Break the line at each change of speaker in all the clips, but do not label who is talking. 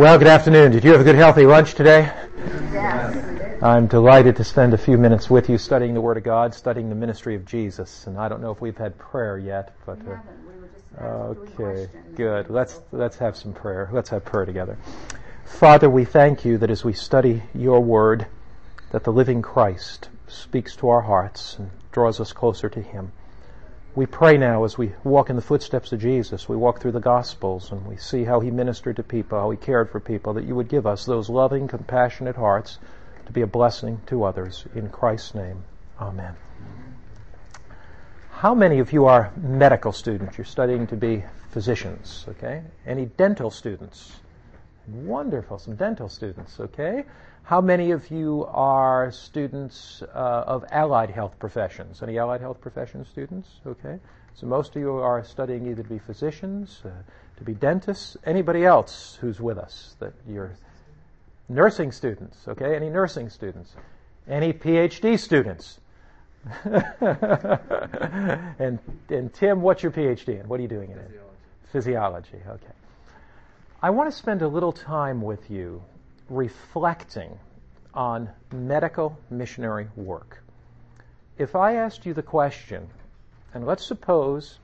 Well, good afternoon. Did you have a good healthy lunch today? Yes. I'm delighted to spend a few minutes with you studying the Word of God, studying the ministry of Jesus. And I don't know if we've had prayer yet, but uh, okay, good. Let's let's have some prayer. Let's have prayer together. Father, we thank you that as we study your Word, that the living Christ speaks to our hearts and draws us closer to Him. We pray now as we walk in the footsteps of Jesus, we walk through the Gospels and we see how He ministered to people, how He cared for people, that you would give us those loving, compassionate hearts to be a blessing to others. In Christ's name, Amen. How many of you are medical students? You're studying to be physicians, okay? Any dental students? Wonderful, some dental students, okay? How many of you are students uh, of allied health professions? Any allied health profession students? Okay. So most of you are studying either to be physicians, uh, to be dentists. Anybody else who's with us that you're nursing students? Okay. Any nursing students? Any PhD students? and, and Tim, what's your PhD in? What are you doing in it? Physiology. Physiology. Okay. I want to spend a little time with you reflecting on medical missionary work. If I asked you the question, and let's suppose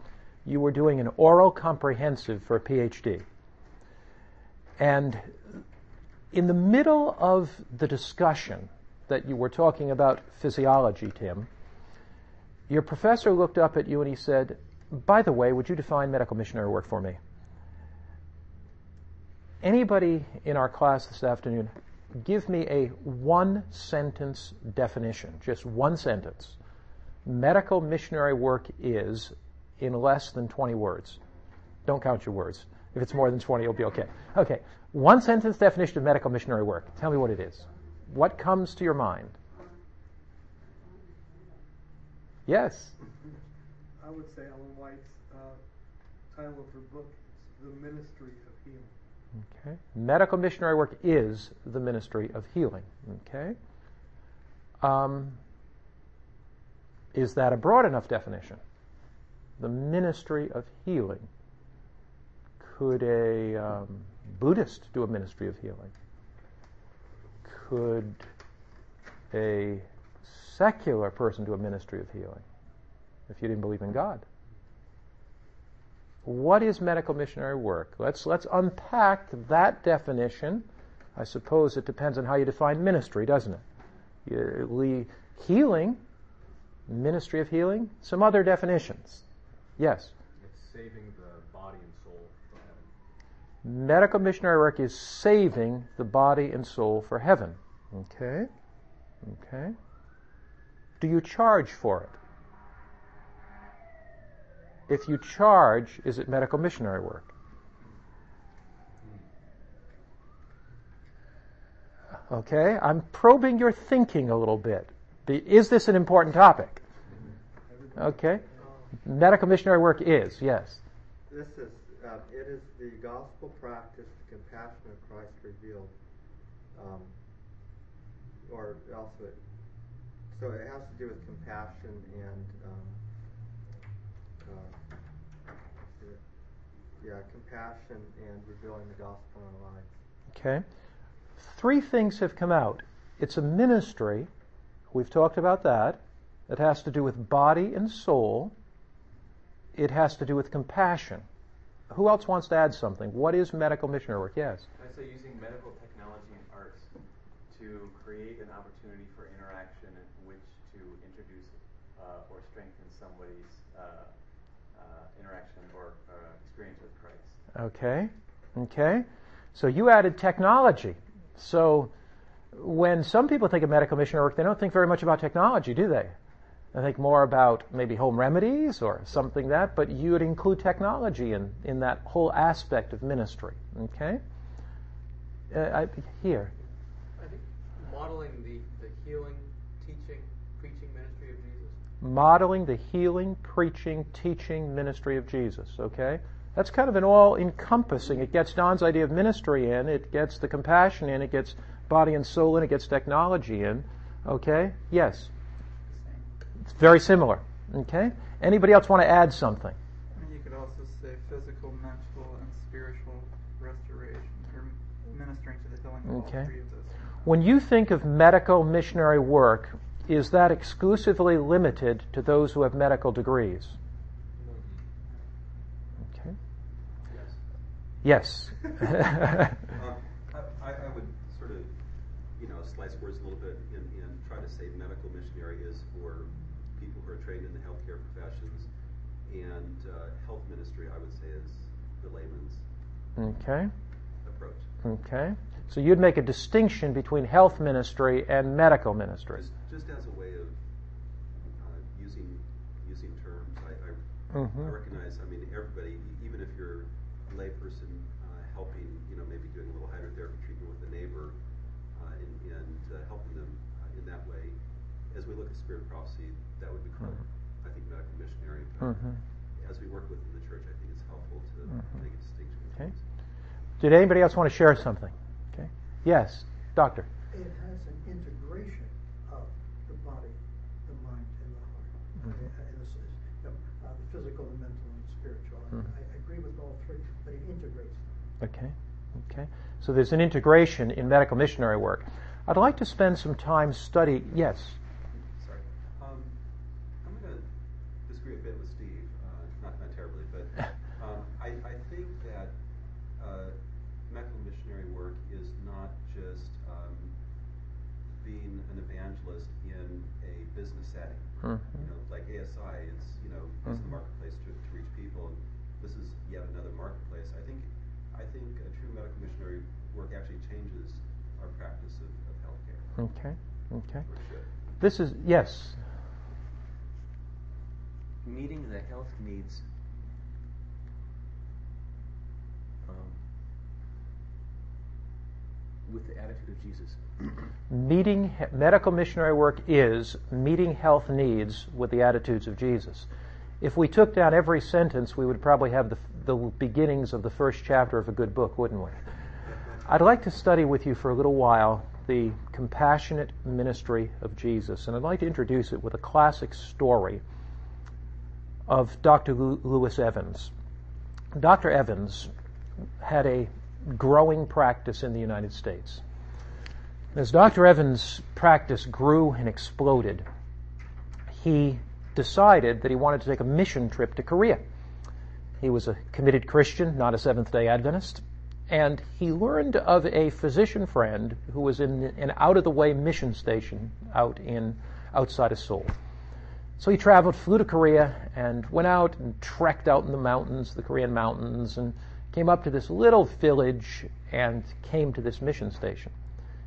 you were doing an oral comprehensive for a PhD, and in the middle of the discussion that you were talking about physiology, Tim, your professor looked up at you and he said, By the way, would you define medical missionary work for me? Anybody in our class this afternoon, give me a one sentence definition, just one sentence. Medical missionary work is in less than 20 words. Don't count your words. If it's more than 20, it'll be okay. Okay. One sentence definition of medical missionary work. Tell me what it is. What comes to your mind? Yes.
I would say Ellen White's uh, title of her book is The Ministry of Healing.
Okay. Medical missionary work is the ministry of healing. Okay. Um, is that a broad enough definition? The ministry of healing. Could a um, Buddhist do a ministry of healing? Could a secular person do a ministry of healing if you didn't believe in God? What is medical missionary work? Let's, let's unpack that definition. I suppose it depends on how you define ministry, doesn't it? You, healing, ministry of healing, some other definitions. Yes?
It's saving the body and soul for heaven.
Medical missionary work is saving the body and soul for heaven. Okay? Okay? Do you charge for it? If you charge, is it medical missionary work? Okay, I'm probing your thinking a little bit. Is this an important topic? Okay, medical missionary work is yes.
This is uh, it is the gospel practice, the compassion of Christ revealed, um, or also, so it has to do with compassion and. Um, uh, yeah, compassion and revealing the gospel in our lives.
Okay. Three things have come out. It's a ministry. We've talked about that. It has to do with body and soul. It has to do with compassion. Who else wants to add something? What is medical missionary work? Yes.
I say using medical technology and arts to create an opportunity for interaction in which to introduce uh, or strengthen somebody's uh, uh, interaction or uh, experience with Christ.
Okay. Okay. So you added technology. So when some people think of medical missionary work, they don't think very much about technology, do they? They think more about maybe home remedies or something that, but you would include technology in, in that whole aspect of ministry. Okay? Uh, I, here.
I think modeling the, the healing, teaching, preaching ministry of Jesus.
Modeling the healing, preaching, teaching ministry of Jesus. Okay? That's kind of an all encompassing. It gets Don's idea of ministry in, it gets the compassion in, it gets body and soul in, it gets technology in. Okay? Yes. It's very similar. Okay? Anybody else want to add something?
And you could also say physical, mental, and spiritual restoration or
dealing with
Okay.
all three of those.
When you think of medical missionary work, is that exclusively limited to those who have medical degrees? Okay. Yes.
Um, I, I would sort of, you know, slice words a little bit and, and try to say medical missionary is for people who are trained in the healthcare professions, and uh, health ministry, I would say, is the layman's
okay.
approach.
Okay. So you'd make a distinction between health ministry and medical ministry.
Just, just as a way of uh, using using terms, I, I,
Mhm.
I recognize. I mean, everybody, even if you're a layperson uh, helping, you know, maybe doing a little hydrotherapy treatment with a neighbor, uh, and, and uh, helping them uh, in that way. As we look at spirit prophecy, that would be called, I think, medical missionary. But
Mhm.
As we work within the church, I think it's helpful to
Mhm.
make a distinction.
Okay.
between
Did anybody else want to share something? Okay. Yes, doctor.
it has an integration of the body, the mind, and the heart.
Mhm.
Uh, and this is, you know, uh, the physical, the mental, and the spiritual.
Mhm.
I, I agree with all three, but it integrates them.
Okay. Okay. So there's an integration in medical missionary work. I'd like to spend some time studying. Yes.
Sorry. Um, I'm going to disagree a bit with Steve, uh, not, not terribly, but um, I, I think that uh, medical missionary work is not just um, being an evangelist in a business setting.
Mhm.
You know, like ASI, it's you know use the
Mhm.
marketplace to, to reach people, and this is yet another marketplace. I think I think a true medical missionary work actually changes our practice of, of healthcare,
Okay. Okay.
or should.
This is yes.
meeting the health needs um, with the attitude of Jesus.
Meeting medical missionary work is meeting health needs with the attitudes of Jesus. If we took down every sentence, we would probably have the, the beginnings of the first chapter of a good book, wouldn't we? I'd like to study with you for a little while the compassionate ministry of Jesus, and I'd like to introduce it with a classic story of Dr. Lewis Evans. Dr. Evans had a growing practice in the United States. As Dr. Evans' practice grew and exploded, he decided that he wanted to take a mission trip to Korea. He was a committed Christian, not a Seventh day Adventist, and he learned of a physician friend who was in an out of the way mission station out in outside of Seoul. So he traveled, flew to Korea, and went out and trekked out in the mountains, the Korean mountains, and came up to this little village and came to this mission station.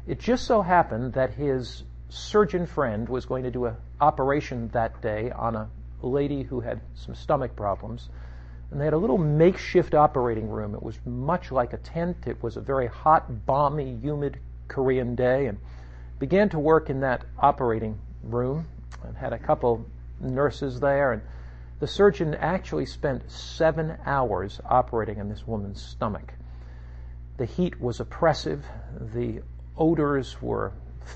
It just so happened that his surgeon friend was going to do an operation that day on a lady who had some stomach problems. And they had a little makeshift operating room. It was much like a tent. It was a very hot, balmy, humid Korean day, and began to work in that operating room and had a couple nurses there. And the surgeon actually spent seven hours operating on this woman's stomach. The heat was oppressive. The odors were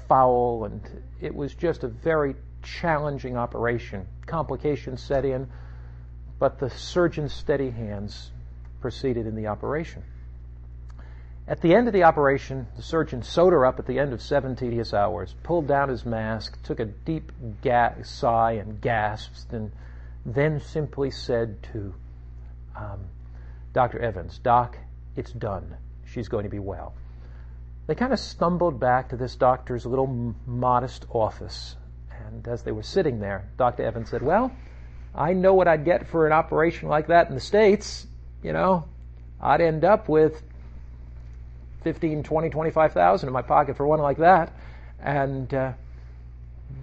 foul, and it was just a very challenging operation. Complications set in, but the surgeon's steady hands proceeded in the operation. At the end of the operation, the surgeon sewed her up at the end of seven tedious hours, pulled down his mask, took a deep ga- sigh and gasped, and then simply said to um, Dr. Evans, Doc, it's done. She's going to be well. They kind of stumbled back to this doctor's little modest office. And as they were sitting there, Dr. Evans said, Well, I know what I'd get for an operation like that in the States. You know, I'd end up with 15, 20, 25,000 in my pocket for one like that. And uh,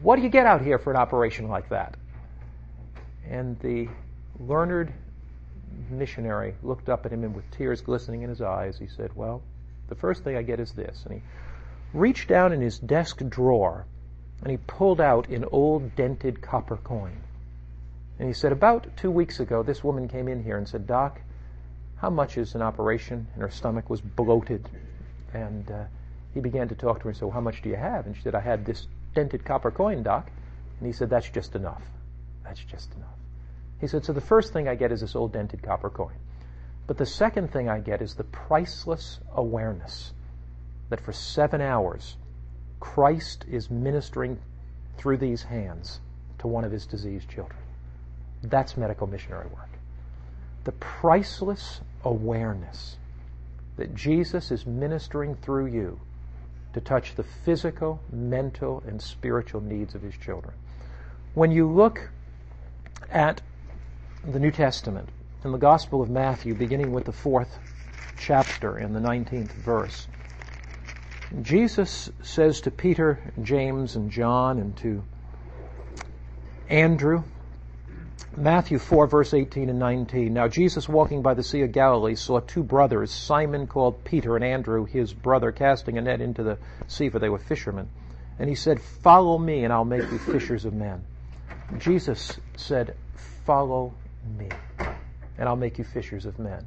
what do you get out here for an operation like that? And the learned missionary looked up at him and with tears glistening in his eyes, he said, Well, the first thing I get is this. And he reached down in his desk drawer and he pulled out an old dented copper coin. And he said, About two weeks ago, this woman came in here and said, Doc, how much is an operation? And her stomach was bloated. And uh, he began to talk to her and said, How much do you have? And she said, I had this dented copper coin, Doc. And he said, That's just enough. That's just enough. He said, So the first thing I get is this old dented copper coin. But the second thing I get is the priceless awareness that for seven hours, Christ is ministering through these hands to one of his diseased children. That's medical missionary work. The priceless awareness that Jesus is ministering through you to touch the physical, mental, and spiritual needs of his children. When you look at the New Testament, in the Gospel of Matthew, beginning with the fourth chapter in the 19th verse, Jesus says to Peter, James, and John, and to Andrew, Matthew 4, verse 18 and 19. Now, Jesus, walking by the Sea of Galilee, saw two brothers, Simon called Peter and Andrew, his brother, casting a net into the sea, for they were fishermen. And he said, Follow me, and I'll make you fishers of men. Jesus said, Follow me, and I'll make you fishers of men.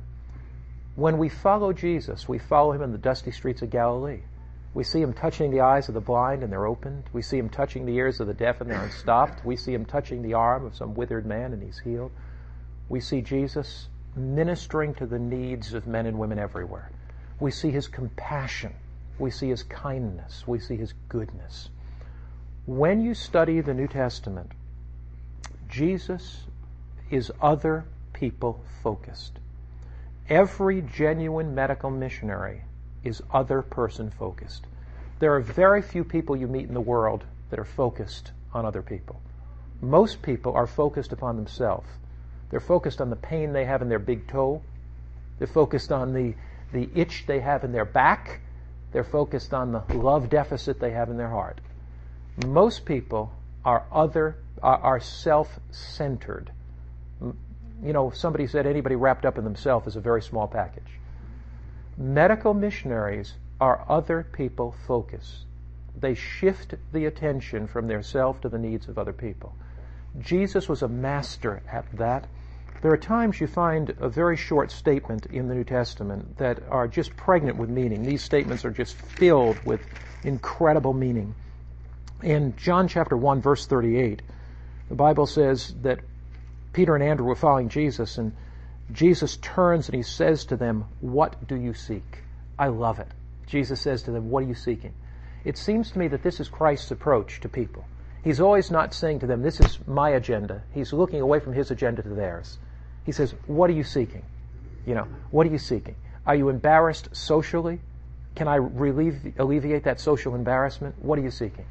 When we follow Jesus, we follow him in the dusty streets of Galilee. We see him touching the eyes of the blind and they're opened. We see him touching the ears of the deaf and they're unstopped. We see him touching the arm of some withered man and he's healed. We see Jesus ministering to the needs of men and women everywhere. We see his compassion. We see his kindness. We see his goodness. When you study the New Testament, Jesus is other people focused. Every genuine medical missionary is other person focused. There are very few people you meet in the world that are focused on other people. Most people are focused upon themselves. They're focused on the pain they have in their big toe. They're focused on the, the itch they have in their back. They're focused on the love deficit they have in their heart. Most people are other, are, self-centered. You know, somebody said anybody wrapped up in themselves is a very small package. Medical missionaries are other people focused. They shift the attention from their self to the needs of other people. Jesus was a master at that. There are times you find a very short statement in the New Testament that are just pregnant with meaning. These statements are just filled with incredible meaning. In John chapter 1 verse 38, the Bible says that Peter and Andrew were following Jesus and Jesus turns and he says to them, What do you seek? I love it. Jesus says to them, What are you seeking? It seems to me that this is Christ's approach to people. He's always not saying to them, This is my agenda. He's looking away from his agenda to theirs. He says, What are you seeking? You know, what are you seeking? Are you embarrassed socially? Can I relieve, alleviate that social embarrassment? What are you seeking?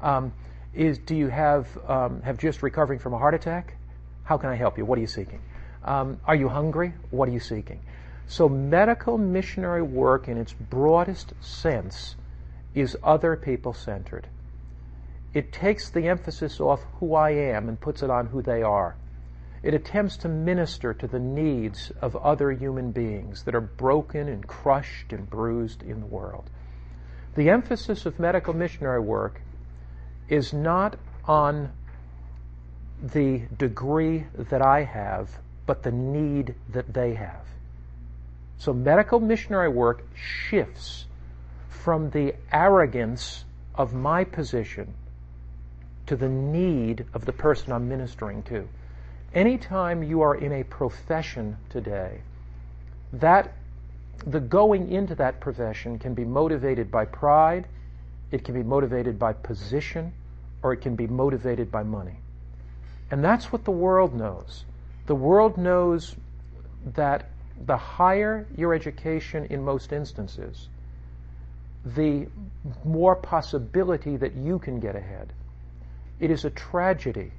Um, is do you have um, have just recovering from a heart attack? How can I help you? What are you seeking? Um, are you hungry? What are you seeking? So, medical missionary work in its broadest sense is other people centered. It takes the emphasis off who I am and puts it on who they are. It attempts to minister to the needs of other human beings that are broken and crushed and bruised in the world. The emphasis of medical missionary work is not on the degree that I have, but the need that they have. So medical missionary work shifts from the arrogance of my position to the need of the person I'm ministering to. Anytime you are in a profession today, that the going into that profession can be motivated by pride, it can be motivated by position, or it can be motivated by money. And that's what the world knows. The world knows that the higher your education in most instances, the more possibility that you can get ahead. It is a tragedy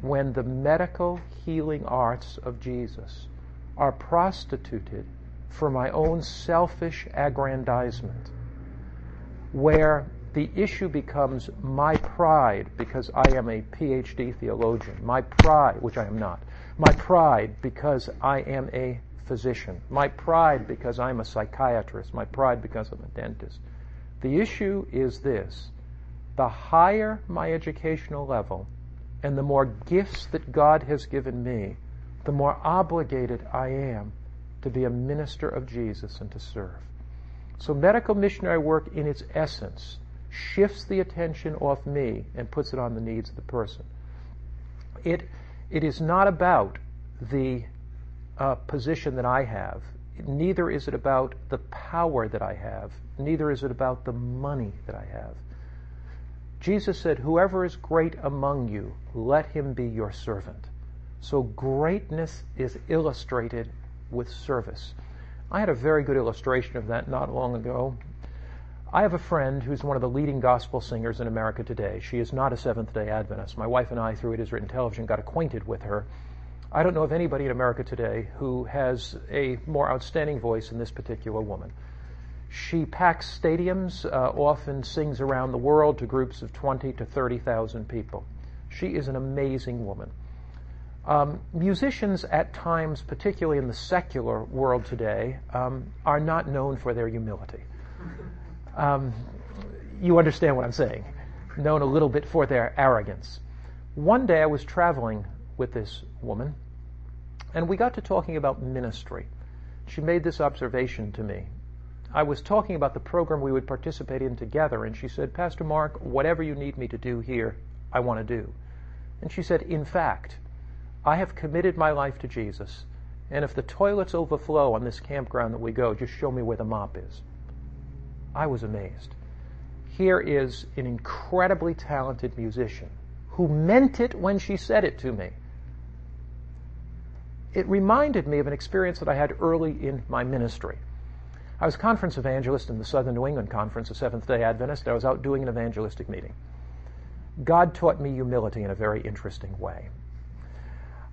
when the medical healing arts of Jesus are prostituted for my own selfish aggrandizement, where the issue becomes my pride because I am a PhD theologian, my pride, which I am not, my pride because I am a physician. My pride because I'm a psychiatrist. My pride because I'm a dentist. The issue is this. The higher my educational level and the more gifts that God has given me, the more obligated I am to be a minister of Jesus and to serve. So medical missionary work in its essence shifts the attention off me and puts it on the needs of the person. It it is not about the uh, position that I have. neither is it about the power that I have, neither is it about the money that I have. Jesus said, Whoever is great among you, let him be your servant. So greatness is illustrated with service. I had a very good illustration of that not long ago. I have a friend who's one of the leading gospel singers in America today. She is not a Seventh day Adventist. My wife and I, through It Is Written Television, got acquainted with her. I don't know of anybody in America today who has a more outstanding voice than this particular woman. She packs stadiums, uh, often sings around the world to groups of 20 to 30,000 people. She is an amazing woman. Um, musicians, at times, particularly in the secular world today, um, are not known for their humility. Um, you understand what I'm saying. Known a little bit for their arrogance. One day I was traveling with this woman, and we got to talking about ministry. She made this observation to me. I was talking about the program we would participate in together, and she said, Pastor Mark, whatever you need me to do here, I want to do. And she said, In fact, I have committed my life to Jesus, and if the toilets overflow on this campground that we go, just show me where the mop is. I was amazed. Here is an incredibly talented musician who meant it when she said it to me. It reminded me of an experience that I had early in my ministry. I was conference evangelist in the Southern New England Conference of Seventh day Adventists. I was out doing an evangelistic meeting. God taught me humility in a very interesting way.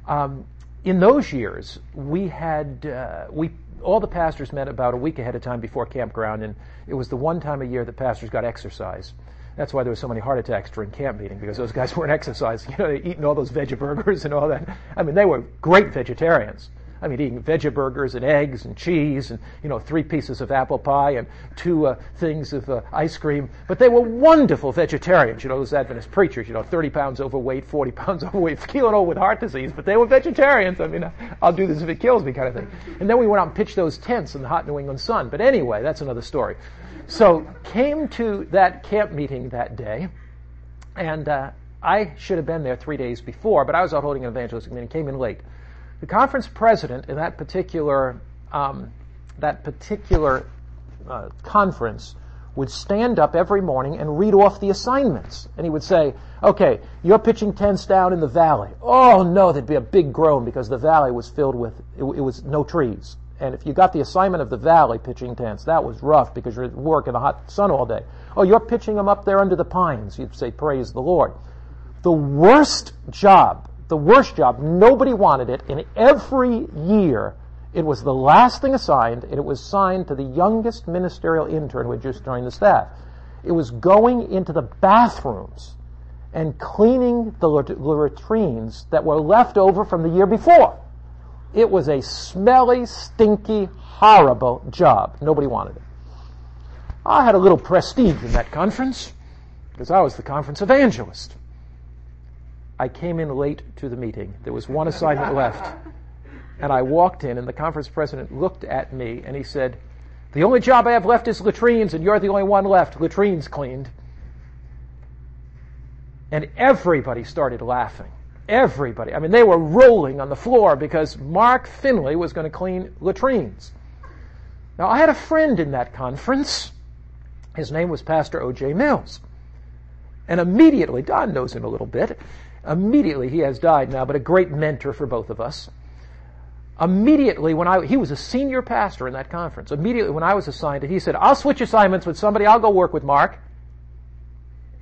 Um, in those years, we had uh, we all the pastors met about a week ahead of time before campground, and it was the one time a year that pastors got exercise. That's why there were so many heart attacks during camp meeting because those guys weren't exercising. You know, they're eating all those veggie burgers and all that. I mean, they were great vegetarians. I mean, eating veggie burgers and eggs and cheese and, you know, three pieces of apple pie and two uh, things of uh, ice cream. But they were wonderful vegetarians, you know, those Adventist preachers, you know, 30 pounds overweight, 40 pounds overweight, killing old with heart disease, but they were vegetarians. I mean, I'll do this if it kills me kind of thing. And then we went out and pitched those tents in the hot New England sun. But anyway, that's another story. So came to that camp meeting that day, and uh, I should have been there three days before, but I was out holding an evangelistic meeting, came in late. The conference president in that particular um, that particular uh, conference would stand up every morning and read off the assignments, and he would say, "Okay, you're pitching tents down in the valley." Oh no, there'd be a big groan because the valley was filled with it, it was no trees. And if you got the assignment of the valley pitching tents, that was rough because you're at work in the hot sun all day. Oh, you're pitching them up there under the pines. You'd say, Praise the Lord. The worst job the worst job. Nobody wanted it. And every year, it was the last thing assigned, and it was signed to the youngest ministerial intern who had just joined the staff. It was going into the bathrooms and cleaning the latrines that were left over from the year before. It was a smelly, stinky, horrible job. Nobody wanted it. I had a little prestige in that conference because I was the conference evangelist. I came in late to the meeting. There was one assignment left. And I walked in, and the conference president looked at me and he said, The only job I have left is latrines, and you're the only one left. Latrines cleaned. And everybody started laughing. Everybody. I mean, they were rolling on the floor because Mark Finley was going to clean latrines. Now, I had a friend in that conference. His name was Pastor O.J. Mills. And immediately, Don knows him a little bit. Immediately, he has died now, but a great mentor for both of us. Immediately, when I, he was a senior pastor in that conference. Immediately, when I was assigned it, he said, I'll switch assignments with somebody, I'll go work with Mark.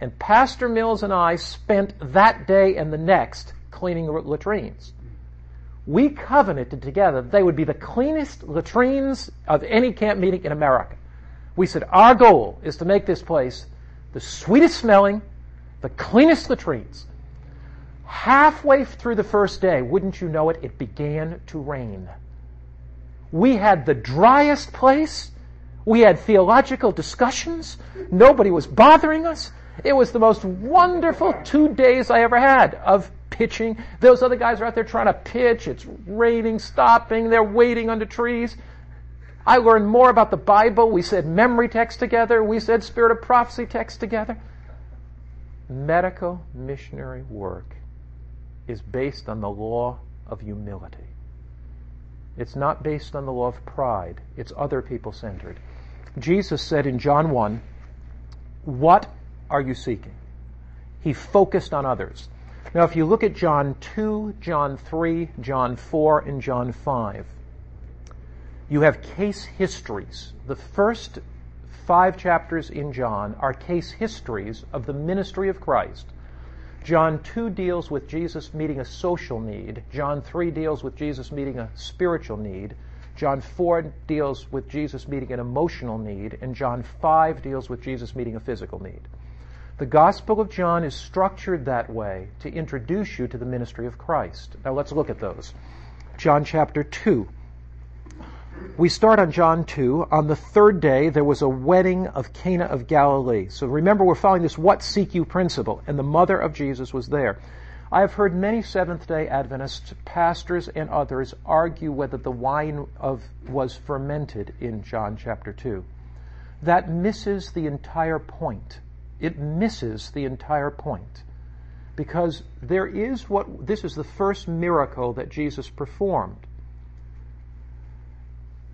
And Pastor Mills and I spent that day and the next cleaning latrines. We covenanted together that they would be the cleanest latrines of any camp meeting in America. We said, our goal is to make this place the sweetest smelling, the cleanest latrines. Halfway through the first day, wouldn't you know it, it began to rain. We had the driest place. We had theological discussions. Nobody was bothering us. It was the most wonderful two days I ever had of pitching. Those other guys are out there trying to pitch. It's raining, stopping. They're waiting under trees. I learned more about the Bible. We said memory text together. We said spirit of prophecy text together. Medical missionary work is based on the law of humility. It's not based on the law of pride. It's other people centered. Jesus said in John 1, What are you seeking? He focused on others. Now, if you look at John 2, John 3, John 4, and John 5, you have case histories. The first five chapters in John are case histories of the ministry of Christ. John 2 deals with Jesus meeting a social need. John 3 deals with Jesus meeting a spiritual need. John 4 deals with Jesus meeting an emotional need. And John 5 deals with Jesus meeting a physical need. The Gospel of John is structured that way to introduce you to the ministry of Christ. Now let's look at those. John chapter 2. We start on John 2. On the third day, there was a wedding of Cana of Galilee. So remember, we're following this what seek you principle, and the mother of Jesus was there. I have heard many Seventh day Adventists, pastors, and others argue whether the wine of, was fermented in John chapter 2. That misses the entire point. It misses the entire point. Because there is what, this is the first miracle that Jesus performed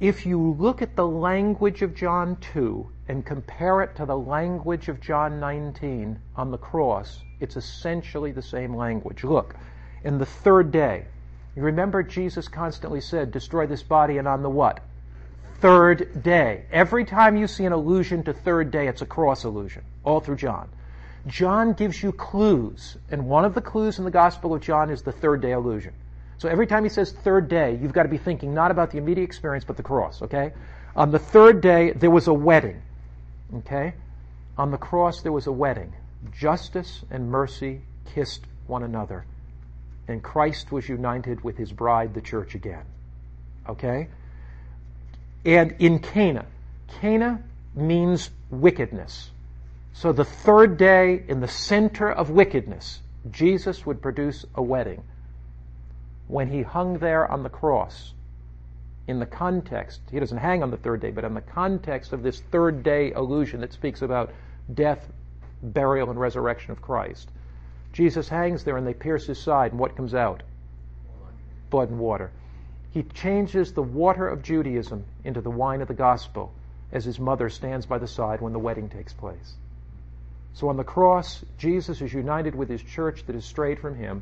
if you look at the language of John 2 and compare it to the language of John 19 on the cross, it's essentially the same language. Look, in the third day, you remember Jesus constantly said, destroy this body and on the what? Third day. Every time you see an allusion to third day, it's a cross allusion, all through John. John gives you clues, and one of the clues in the Gospel of John is the third day allusion. So every time he says third day, you've got to be thinking not about the immediate experience, but the cross, okay? On the third day, there was a wedding, okay? On the cross, there was a wedding. Justice and mercy kissed one another. And Christ was united with his bride, the church, again. Okay? And in Cana, Cana means wickedness. So the third day, in the center of wickedness, Jesus would produce a wedding when he hung there on the cross, in the context, he doesn't hang on the third day, but in the context of this third day allusion that speaks about death, burial, and resurrection of Christ, Jesus hangs there and they pierce his side, and what comes out? Blood and water. He changes the water of Judaism into the wine of the gospel as his mother stands by the side when the wedding takes place. So on the cross, Jesus is united with his church that is strayed from him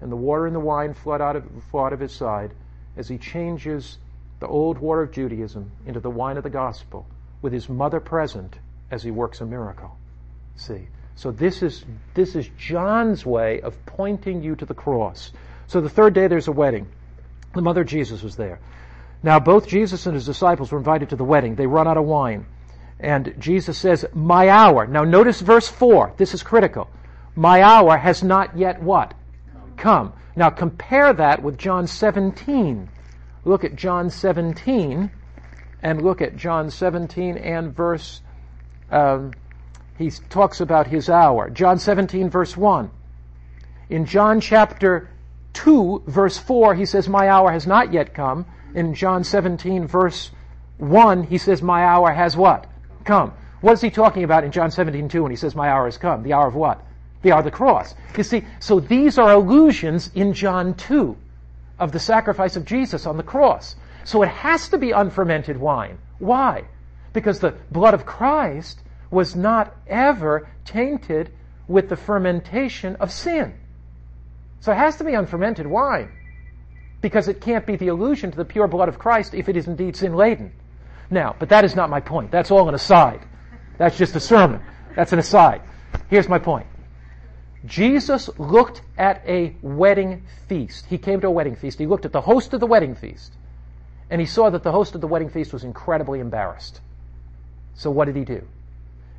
and the water and the wine flood out of, flow out of his side as he changes the old water of Judaism into the wine of the gospel with his mother present as he works a miracle. See? So this is, this is John's way of pointing you to the cross. So the third day there's a wedding. The mother of Jesus was there. Now both Jesus and his disciples were invited to the wedding. They run out of wine. And Jesus says, my hour. Now notice verse 4. This is critical. My hour has not yet what? Come. Now compare that with John 17. Look at John 17 and look at John 17 and verse, um, he talks about his hour. John 17 verse 1. In John chapter 2 verse 4, he says, my hour has not yet come. In John 17 verse 1, he says, my hour has what? Come. What is he talking about in John 17 2 when he says, my hour has come? The hour of what? They are the cross. You see, so these are allusions in John 2 of the sacrifice of Jesus on the cross. So it has to be unfermented wine. Why? Because the blood of Christ was not ever tainted with the fermentation of sin. So it has to be unfermented wine. Because it can't be the allusion to the pure blood of Christ if it is indeed sin laden. Now, but that is not my point. That's all an aside. That's just a sermon. That's an aside. Here's my point. Jesus looked at a wedding feast. He came to a wedding feast. He looked at the host of the wedding feast. And he saw that the host of the wedding feast was incredibly embarrassed. So what did he do?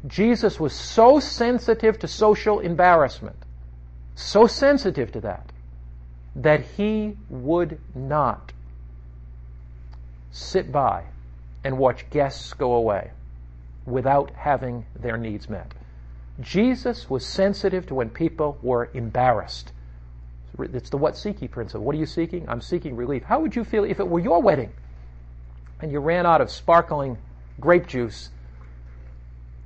Jesus was so sensitive to social embarrassment, so sensitive to that, that he would not sit by and watch guests go away without having their needs met. Jesus was sensitive to when people were embarrassed. It's the what seek ye principle. What are you seeking? I'm seeking relief. How would you feel if it were your wedding and you ran out of sparkling grape juice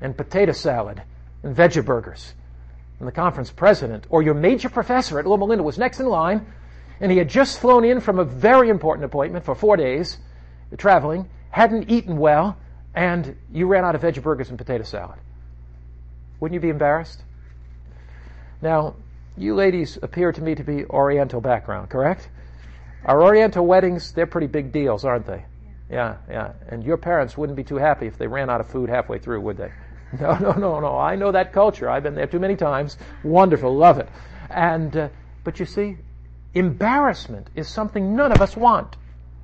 and potato salad and veggie burgers? And the conference president or your major professor at Loma Linda was next in line And he had just flown in from a very important appointment for four days, traveling, hadn't eaten well, and you ran out of veggie burgers and potato salad. Wouldn't you be embarrassed? Now, you ladies appear to me to be Oriental background, correct? Our Oriental weddings, they're pretty big deals, aren't they? Yeah, yeah. And your parents wouldn't be too happy if they ran out of food halfway through, would they? No, no, no, no. I know that culture. I've been there too many times. Wonderful, love it. And, uh, but you see, embarrassment is something none of us want.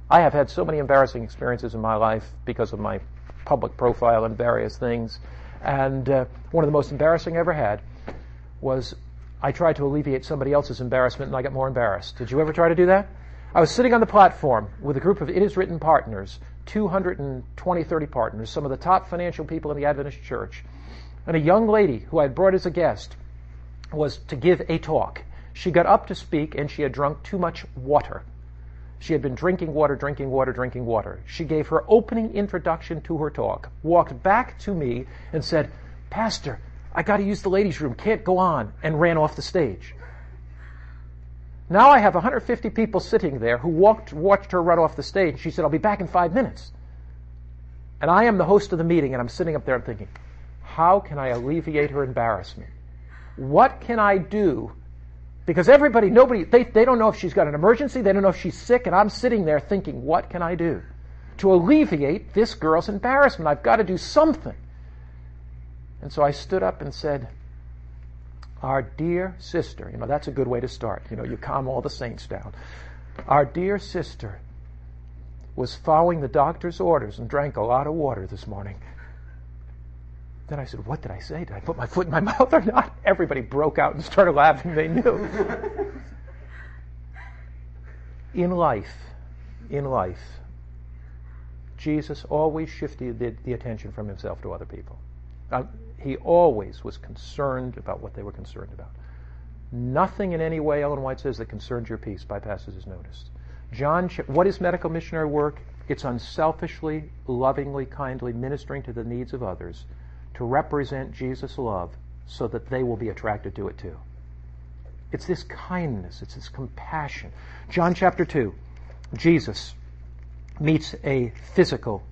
I have had so many embarrassing experiences in my life because of my public profile and various things. And uh, one of the most embarrassing I ever had was I tried to alleviate somebody else's embarrassment and I got more embarrassed. Did you ever try to do that? I was sitting on the platform with a group of It Is Written partners, 220, 30 partners, some of the top financial people in the Adventist church. And a young lady who I had brought as a guest was to give a talk. She got up to speak and she had drunk too much water. She had been drinking water, drinking water, drinking water. She gave her opening introduction to her talk, walked back to me and said, Pastor, I got to use the ladies' room, can't go on, and ran off the stage. Now I have 150 people sitting there who walked, watched her run off the stage. She said, I'll be back in five minutes. And I am the host of the meeting, and I'm sitting up there and thinking, how can I alleviate her embarrassment? What can I do? Because everybody, nobody, they, they don't know if she's got an emergency, they don't know if she's sick, and I'm sitting there thinking, what can I do? To alleviate this girl's embarrassment, I've got to do something. And so I stood up and said, our dear sister, you know, that's a good way to start. You know, you calm all the saints down. Our dear sister was following the doctor's orders and drank a lot of water this morning. Then I said, What did I say? Did I put my foot in my mouth or not? Everybody broke out and started laughing. They knew. in life, in life, Jesus always shifted the, the attention from himself to other people. Uh, he always was concerned about what they were concerned about. Nothing in any way, Ellen White says, that concerns your peace bypasses his notice. John, what is medical missionary work? It's unselfishly, lovingly, kindly ministering to the needs of others to represent Jesus' love so that they will be attracted to it too. It's this kindness, it's this compassion. John chapter 2, Jesus meets a physical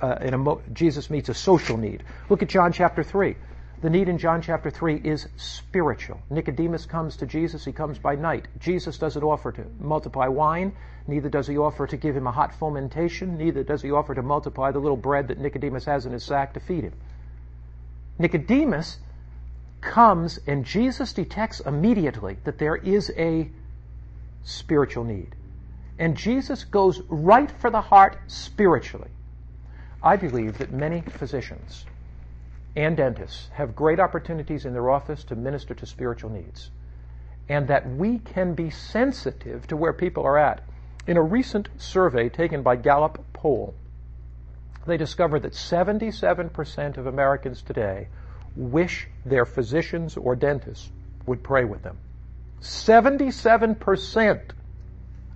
uh, emo- Jesus meets a social need. Look at John chapter 3. The need in John chapter 3 is spiritual. Nicodemus comes to Jesus. He comes by night. Jesus doesn't offer to multiply wine. Neither does he offer to give him a hot fomentation. Neither does he offer to multiply the little bread that Nicodemus has in his sack to feed him. Nicodemus comes and Jesus detects immediately that there is a spiritual need. And Jesus goes right for the heart spiritually. I believe that many physicians and dentists have great opportunities in their office to minister to spiritual needs, and that we can be sensitive to where people are at. In a recent survey taken by Gallup Poll, they discovered that 77% of Americans today wish their physicians or dentists would pray with them. 77%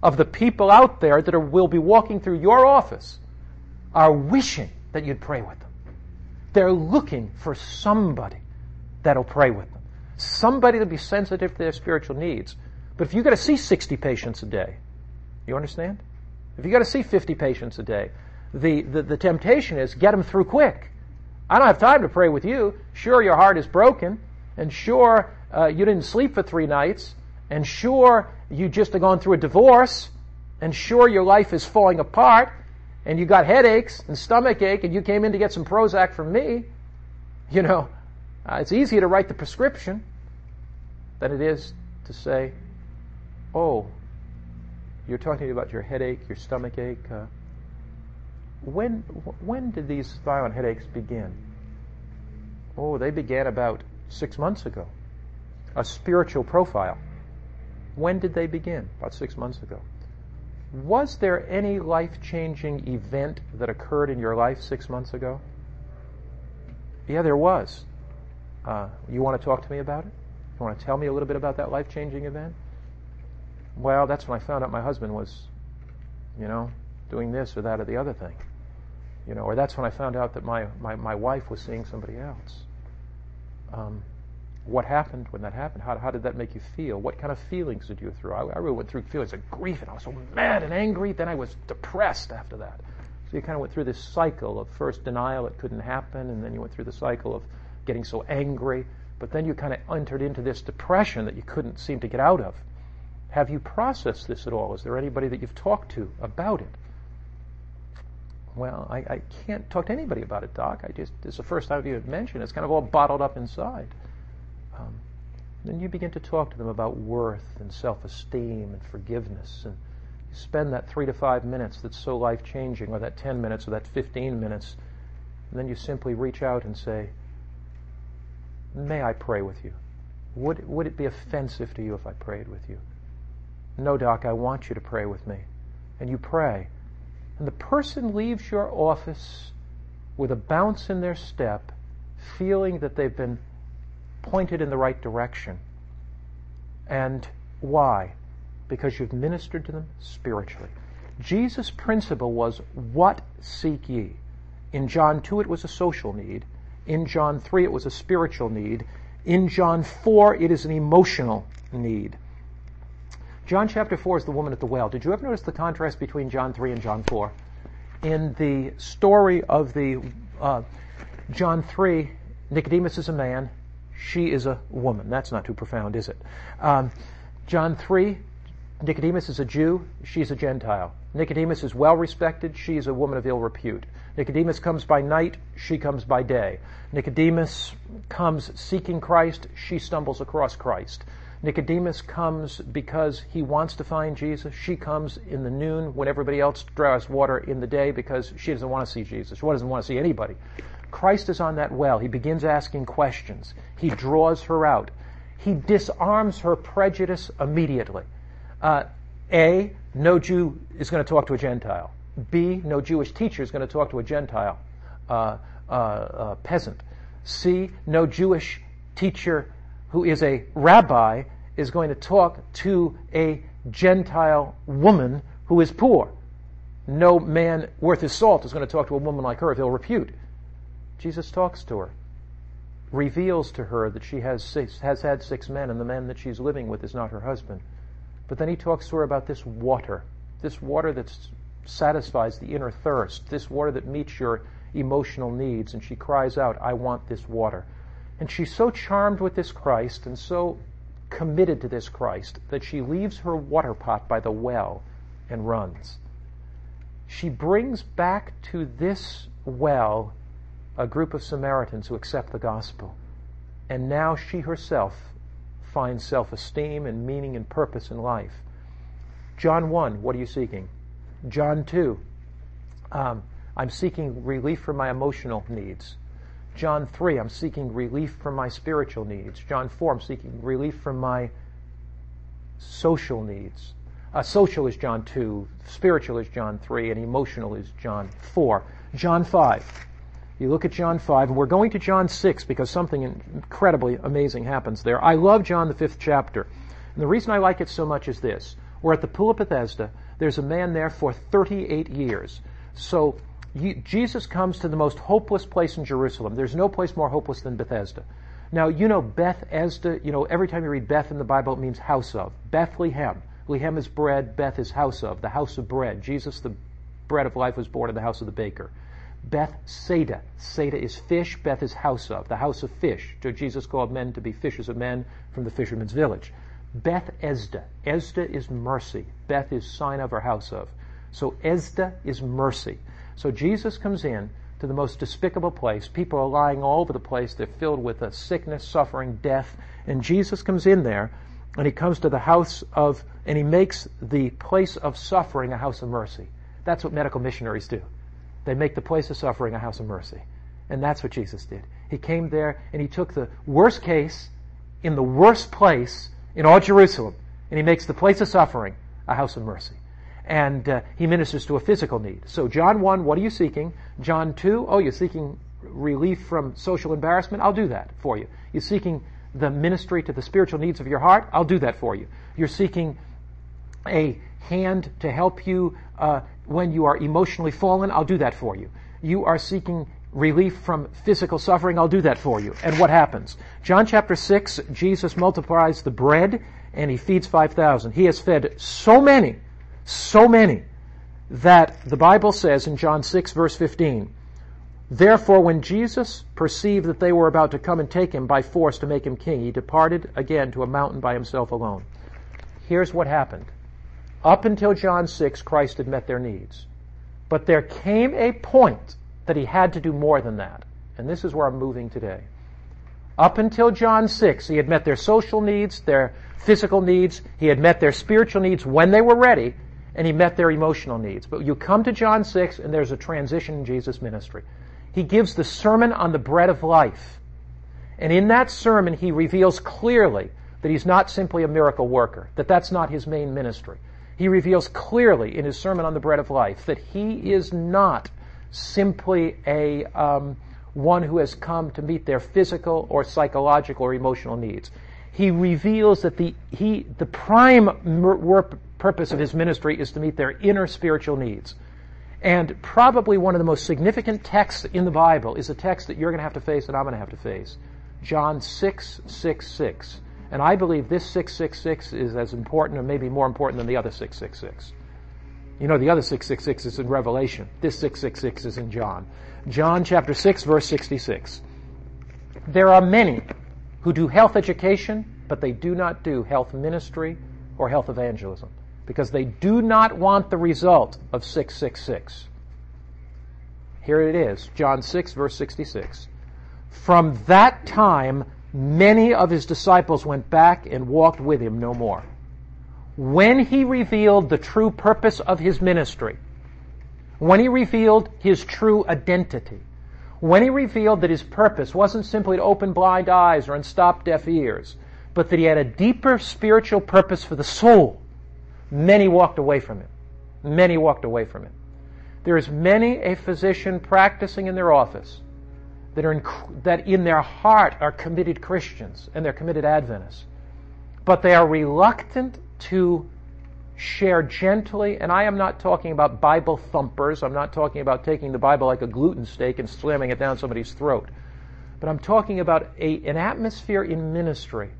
of the people out there that are, will be walking through your office are wishing that you'd pray with them. They're looking for somebody that'll pray with them. Somebody that'll be sensitive to their spiritual needs. But if you've got to see 60 patients a day, you understand? If you've got to see 50 patients a day, the, the, the temptation is get them through quick. I don't have time to pray with you. Sure, your heart is broken, and sure, uh, you didn't sleep for three nights, and sure, you just have gone through a divorce, and sure, your life is falling apart, and you got headaches and stomach ache and you came in to get some Prozac from me, you know, uh, it's easier to write the prescription than it is to say, oh, you're talking about your headache, your stomach ache. Uh, when when did these violent headaches begin? Oh, they began about six months ago. A spiritual profile. When did they begin? About six months ago. Was there any life changing event that occurred in your life six months ago? Yeah, there was. Uh, you want to talk to me about it? You want to tell me a little bit about that life changing event? Well, that's when I found out my husband was, you know, doing this or that or the other thing. You know, or that's when I found out that my, my, my wife was seeing somebody else. Um, What happened when that happened? How, how did that make you feel? What kind of feelings did you go through? I, I really went through feelings of grief and I was so mad and angry. Then I was depressed after that. So you kind of went through this cycle of first denial it couldn't happen, and then you went through the cycle of getting so angry, but then you kind of entered into this depression that you couldn't seem to get out of. Have you processed this at all? Is there anybody that you've talked to about it? Well, I, I can't talk to anybody about it, Doc. I just it's the first time you have mentioned. It. It's kind of all bottled up inside. Um, then you begin to talk to them about worth and self-esteem and forgiveness, and you spend that three to five minutes that's so life-changing, or that ten minutes, or that fifteen minutes, and then you simply reach out and say, "May I pray with you? Would would it be offensive to you if I prayed with you?" No, Doc. I want you to pray with me, and you pray and the person leaves your office with a bounce in their step, feeling that they've been pointed in the right direction. And why? Because you've ministered to them spiritually. Jesus' principle was, What seek ye? In John 2, it was a social need. In John 3, it was a spiritual need. In John 4, it is an emotional need. John chapter 4 is the woman at the well. Did you ever notice the contrast between John 3 and John 4? In the story of the uh, John 3, Nicodemus is a man, she is a woman. That's not too profound, is it? Um, John 3, Nicodemus is a Jew, she's a Gentile. Nicodemus is well respected, she is a woman of ill repute. Nicodemus comes by night, she comes by day. Nicodemus comes seeking Christ, she stumbles across Christ. Nicodemus comes because he wants to find Jesus. She comes in the noon when everybody else draws water in the day because she doesn't want to see Jesus. She doesn't want to see anybody. Christ is on that well. He begins asking questions. He draws her out. He disarms her prejudice immediately. Uh, a, no Jew is going to talk to a Gentile. B, no Jewish teacher is going to talk to a Gentile uh, uh, uh peasant. C, no Jewish teacher who is a rabbi, is going to talk to a Gentile woman who is poor. No man worth his salt is going to talk to a woman like her of ill repute. Jesus talks to her, reveals to her that she has, six, has had six men and the man that she's living with is not her husband. But then he talks to her about this water, this water that satisfies the inner thirst, this water that meets your emotional needs. And she cries out, I want this water. And she's so charmed with this Christ and so committed to this Christ that she leaves her water pot by the well and runs. She brings back to this well a group of Samaritans who accept the gospel. And now she herself finds self esteem and meaning and purpose in life. John 1, what are you seeking? John 2, um, I'm seeking relief from my emotional needs. John 3, I'm seeking relief from my spiritual needs. John 4, I'm seeking relief from my social needs. Uh, social is John 2, spiritual is John 3, and emotional is John 4. John 5. You look at John 5, and we're going to John 6 because something incredibly amazing happens there. I love John, the fifth chapter. And the reason I like it so much is this. We're at the Pool of Bethesda. There's a man there for 38 years. So Jesus comes to the most hopeless place in Jerusalem. There's no place more hopeless than Bethesda. Now, you know, Bethesda, you know, every time you read Beth in the Bible, it means house of. Bethlehem. Lehem is bread, Beth is house of, the house of bread. Jesus, the bread of life, was born in the house of the baker. Beth Saida. Saida is fish, Beth is house of, the house of fish. So Jesus called men to be fishers of men from the fisherman's village. Beth Esda. Esda is mercy. Beth is sign of or house of. So Esda is mercy. So Jesus comes in to the most despicable place. People are lying all over the place. They're filled with a sickness, suffering, death. And Jesus comes in there and he comes to the house of, and he makes the place of suffering a house of mercy. That's what medical missionaries do. They make the place of suffering a house of mercy. And that's what Jesus did. He came there and he took the worst case in the worst place in all Jerusalem and he makes the place of suffering a house of mercy and uh, he ministers to a physical need. So, John 1, what are you seeking? John 2, oh, you're seeking relief from social embarrassment? I'll do that for you. You're seeking the ministry to the spiritual needs of your heart? I'll do that for you. You're seeking a hand to help you uh, when you are emotionally fallen? I'll do that for you. You are seeking relief from physical suffering, I'll do that for you. And what happens? John chapter 6, Jesus multiplies the bread and he feeds 5,000. He has fed so many, so many, that the Bible says in John 6 verse 15, Therefore, when Jesus perceived that they were about to come and take him by force to make him king, he departed again to a mountain by himself alone. Here's what happened. Up until John 6, Christ had met their needs. But there came a point that he had to do more than that. And this is where I'm moving today. Up until John 6, he had met their social needs, their physical needs, he had met their spiritual needs when they were ready, and he met their emotional needs. But you come to John 6, and there's a transition in Jesus' ministry. He gives the Sermon on the Bread of Life. And in that sermon, he reveals clearly that he's not simply a miracle worker, that that's not his main ministry. He reveals clearly in his Sermon on the Bread of Life that he is not simply a um, one who has come to meet their physical or psychological or emotional needs. He reveals that the he the prime purpose of his ministry is to meet their inner spiritual needs. And probably one of the most significant texts in the Bible is a text that you're going to have to face and I'm going to have to face. John 6, 6, 6. And I believe this 666 is as important or maybe more important than the other 666. You know, the other 666 is in Revelation. This 666 is in John. John chapter 6 verse 66. There are many who do health education, but they do not do health ministry or health evangelism because they do not want the result of 666. Here it is, John 6 verse 66. From that time, many of his disciples went back and walked with him no more. When he revealed the true purpose of his ministry, when he revealed his true identity, when he revealed that his purpose wasn't simply to open blind eyes or unstop deaf ears, but that he had a deeper spiritual purpose for the soul, Many walked away from him. Many walked away from him. There is many a physician practicing in their office that are in, that in their heart are committed Christians and they're committed Adventists, but they are reluctant to share gently. And I am not talking about Bible thumpers. I'm not talking about taking the Bible like a gluten steak and slamming it down somebody's throat. But I'm talking about a, an atmosphere in ministry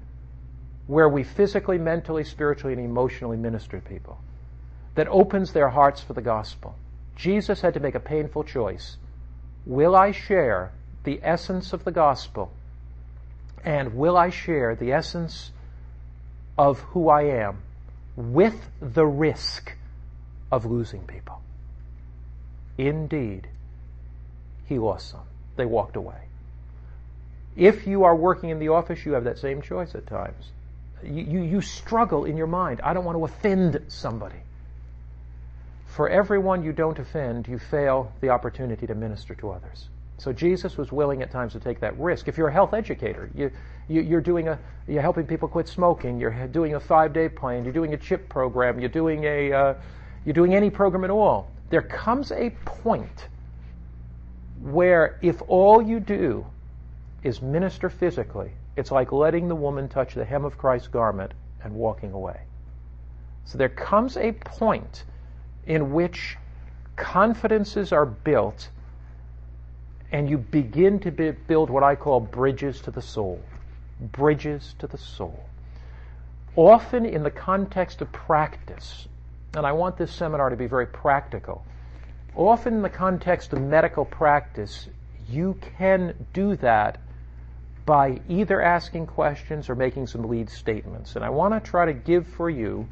where we physically, mentally, spiritually, and emotionally minister to people that opens their hearts for the gospel. Jesus had to make a painful choice. Will I share the essence of the gospel? And will I share the essence of who I am with the risk of losing people? Indeed, he lost some. They walked away. If you are working in the office, you have that same choice at times you, you, struggle in your mind. I don't want to offend somebody. For everyone you don't offend, you fail the opportunity to minister to others. So Jesus was willing at times to take that risk. If you're a health educator, you, you, are doing a, you're helping people quit smoking, you're doing a five-day plan, you're doing a CHIP program, you're doing a, uh, you're doing any program at all. There comes a point where if all you do is minister physically, it's like letting the woman touch the hem of Christ's garment and walking away. So there comes a point in which confidences are built and you begin to build what I call bridges to the soul. Bridges to the soul. Often in the context of practice, and I want this seminar to be very practical, often in the context of medical practice, you can do that by either asking questions or making some lead statements. And I want to try to give for you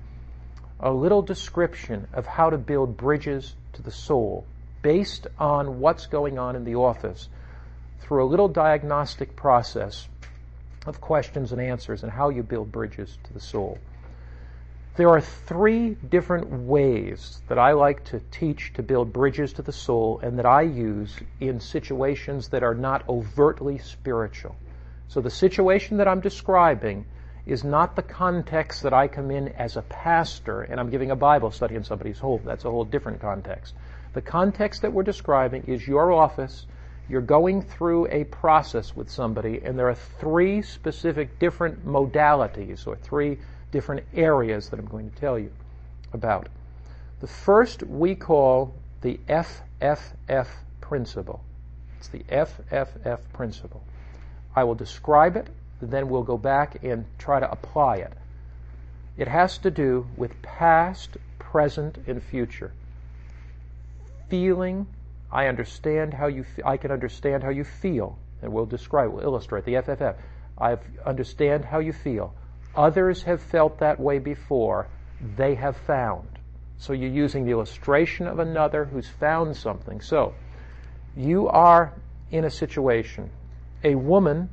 a little description of how to build bridges to the soul based on what's going on in the office through a little diagnostic process of questions and answers and how you build bridges to the soul. There are three different ways that I like to teach to build bridges to the soul and that I use in situations that are not overtly spiritual. So the situation that I'm describing is not the context that I come in as a pastor and I'm giving a Bible study in somebody's home. That's a whole different context. The context that we're describing is your office. You're going through a process with somebody, and there are three specific different modalities or three different areas that I'm going to tell you about. The first we call the FFF principle It's the FFF principle. I will describe it, then we'll go back and try to apply it. It has to do with past, present, and future. Feeling, I understand how you, I can understand how you feel, and we'll describe, we'll illustrate the FFF. I understand how you feel. Others have felt that way before. They have found. So you're using the illustration of another who's found something. So you are in a situation. A woman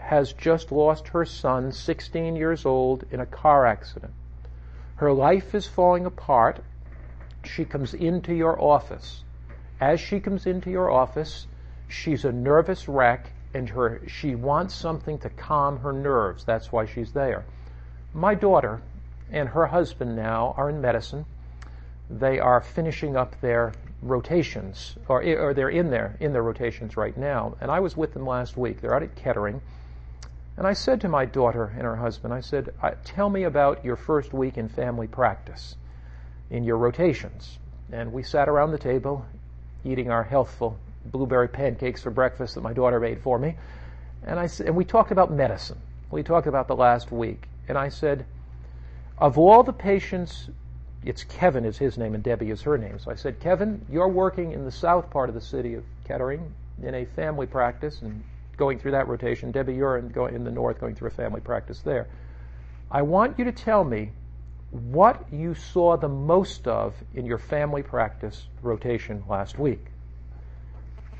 has just lost her son, 16 years old, in a car accident. Her life is falling apart. She comes into your office. As she comes into your office, she's a nervous wreck and her, she wants something to calm her nerves. That's why she's there. My daughter and her husband now are in medicine. They are finishing up their rotations, or, or they're in there in their rotations right now. And I was with them last week. They're out at Kettering. And I said to my daughter and her husband, I said, Tell me about your first week in family practice, in your rotations. And we sat around the table eating our healthful blueberry pancakes for breakfast that my daughter made for me. And, I, and we talked about medicine. We talked about the last week. And I said, Of all the patients it's Kevin is his name and Debbie is her name. So I said, Kevin, you're working in the south part of the city of Kettering in a family practice and going through that rotation. Debbie, you're in, in the north going through a family practice there. I want you to tell me what you saw the most of in your family practice rotation last week.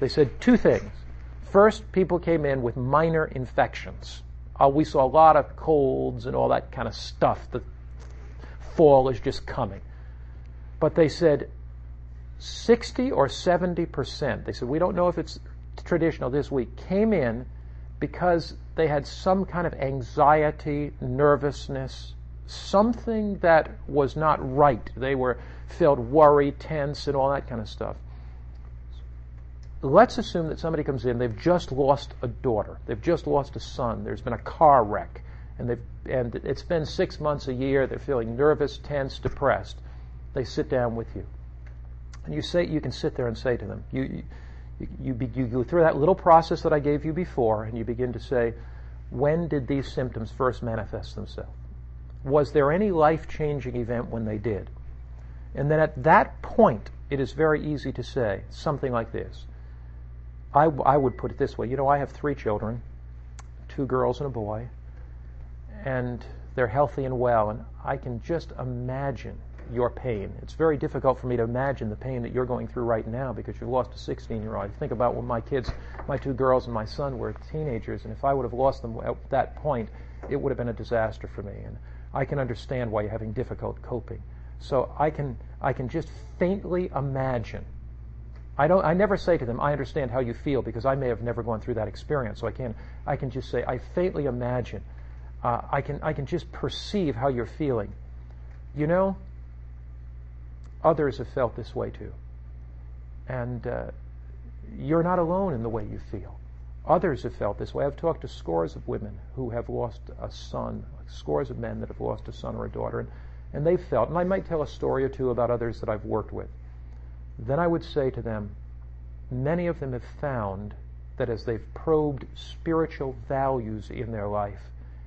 They said two things. First, people came in with minor infections. Uh, we saw a lot of colds and all that kind of stuff. The fall is just coming. But they said 60 or 70 percent, they said, we don't know if it's traditional this week, came in because they had some kind of anxiety, nervousness, something that was not right. They were felt worried, tense, and all that kind of stuff. Let's assume that somebody comes in, they've just lost a daughter, they've just lost a son, there's been a car wreck, and they've and it's been six months a year. They're feeling nervous, tense, depressed. They sit down with you, and you say you can sit there and say to them, you you, you, you go through that little process that I gave you before, and you begin to say, when did these symptoms first manifest themselves? Was there any life changing event when they did? And then at that point, it is very easy to say something like this. I, I would put it this way you know, I have three children, two girls and a boy and they're healthy and well. And I can just imagine your pain. It's very difficult for me to imagine the pain that you're going through right now because you've lost a 16 year old. Think about when my kids, my two girls and my son were teenagers, and if I would have lost them at that point, it would have been a disaster for me. And I can understand why you're having difficult coping. So I can, I can just faintly imagine. I don't. I never say to them, "I understand how you feel," because I may have never gone through that experience. So I can. I can just say, "I faintly imagine uh, I can I can just perceive how you're feeling. You know, others have felt this way too, and uh, you're not alone in the way you feel. Others have felt this way. I've talked to scores of women who have lost a son, scores of men that have lost a son or a daughter, and, and they've felt. And I might tell a story or two about others that I've worked with. Then I would say to them, many of them have found that as they've probed spiritual values in their life,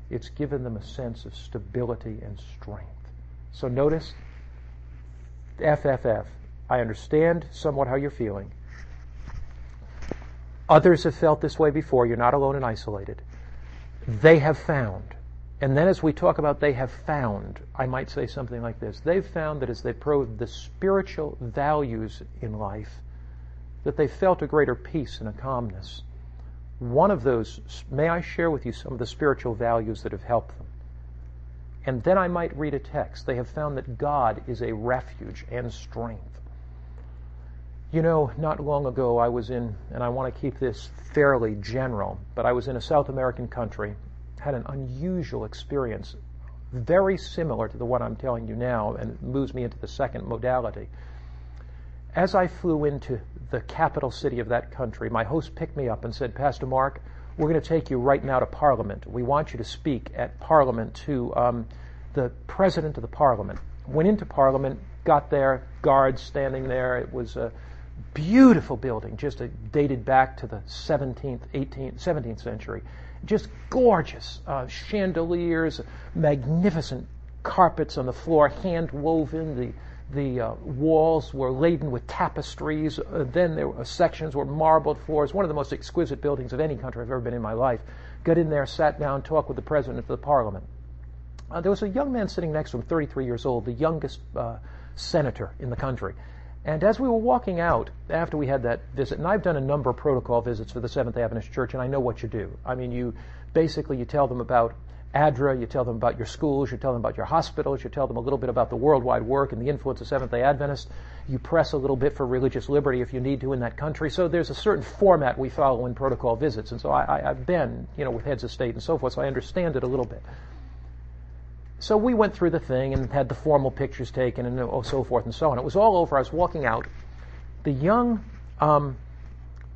it's given them a sense of stability and strength. So notice FFF. I understand somewhat how you're feeling. Others have felt this way before. You're not alone and isolated. They have found. And then as we talk about they have found, I might say something like this. They've found that as they probed the spiritual values in life, that they felt a greater peace and a calmness. One of those, may I share with you some of the spiritual values that have helped them? And then I might read a text. They have found that God is a refuge and strength. You know, not long ago I was in, and I want to keep this fairly general, but I was in a South American country, had an unusual experience, very similar to the one I'm telling you now, and moves me into the second modality. As I flew into the capital city of that country, my host picked me up and said, Pastor Mark, we're going to take you right now to Parliament. We want you to speak at Parliament to um, the President of the Parliament. Went into Parliament, got there, guards standing there. It was a beautiful building, just a, dated back to the 17th, 18th, 17th century. Just gorgeous uh, chandeliers, magnificent carpets on the floor, hand woven. The the uh, walls were laden with tapestries. Uh, then there were sections were marbled floors. One of the most exquisite buildings of any country I've ever been in my life. Got in there, sat down, talked with the president of the parliament. Uh, there was a young man sitting next to him, 33 years old, the youngest uh, senator in the country. And as we were walking out after we had that visit, and I've done a number of protocol visits for the Seventh Adventist Church, and I know what you do. I mean, you basically you tell them about ADRA, you tell them about your schools, you tell them about your hospitals, you tell them a little bit about the worldwide work and the influence of Seventh day Adventists. You press a little bit for religious liberty if you need to in that country. So there's a certain format we follow in protocol visits. And so I, have been, you know, with heads of state and so forth, so I understand it a little bit. So we went through the thing and had the formal pictures taken and oh, so forth and so on. It was all over. I was walking out. The young, um,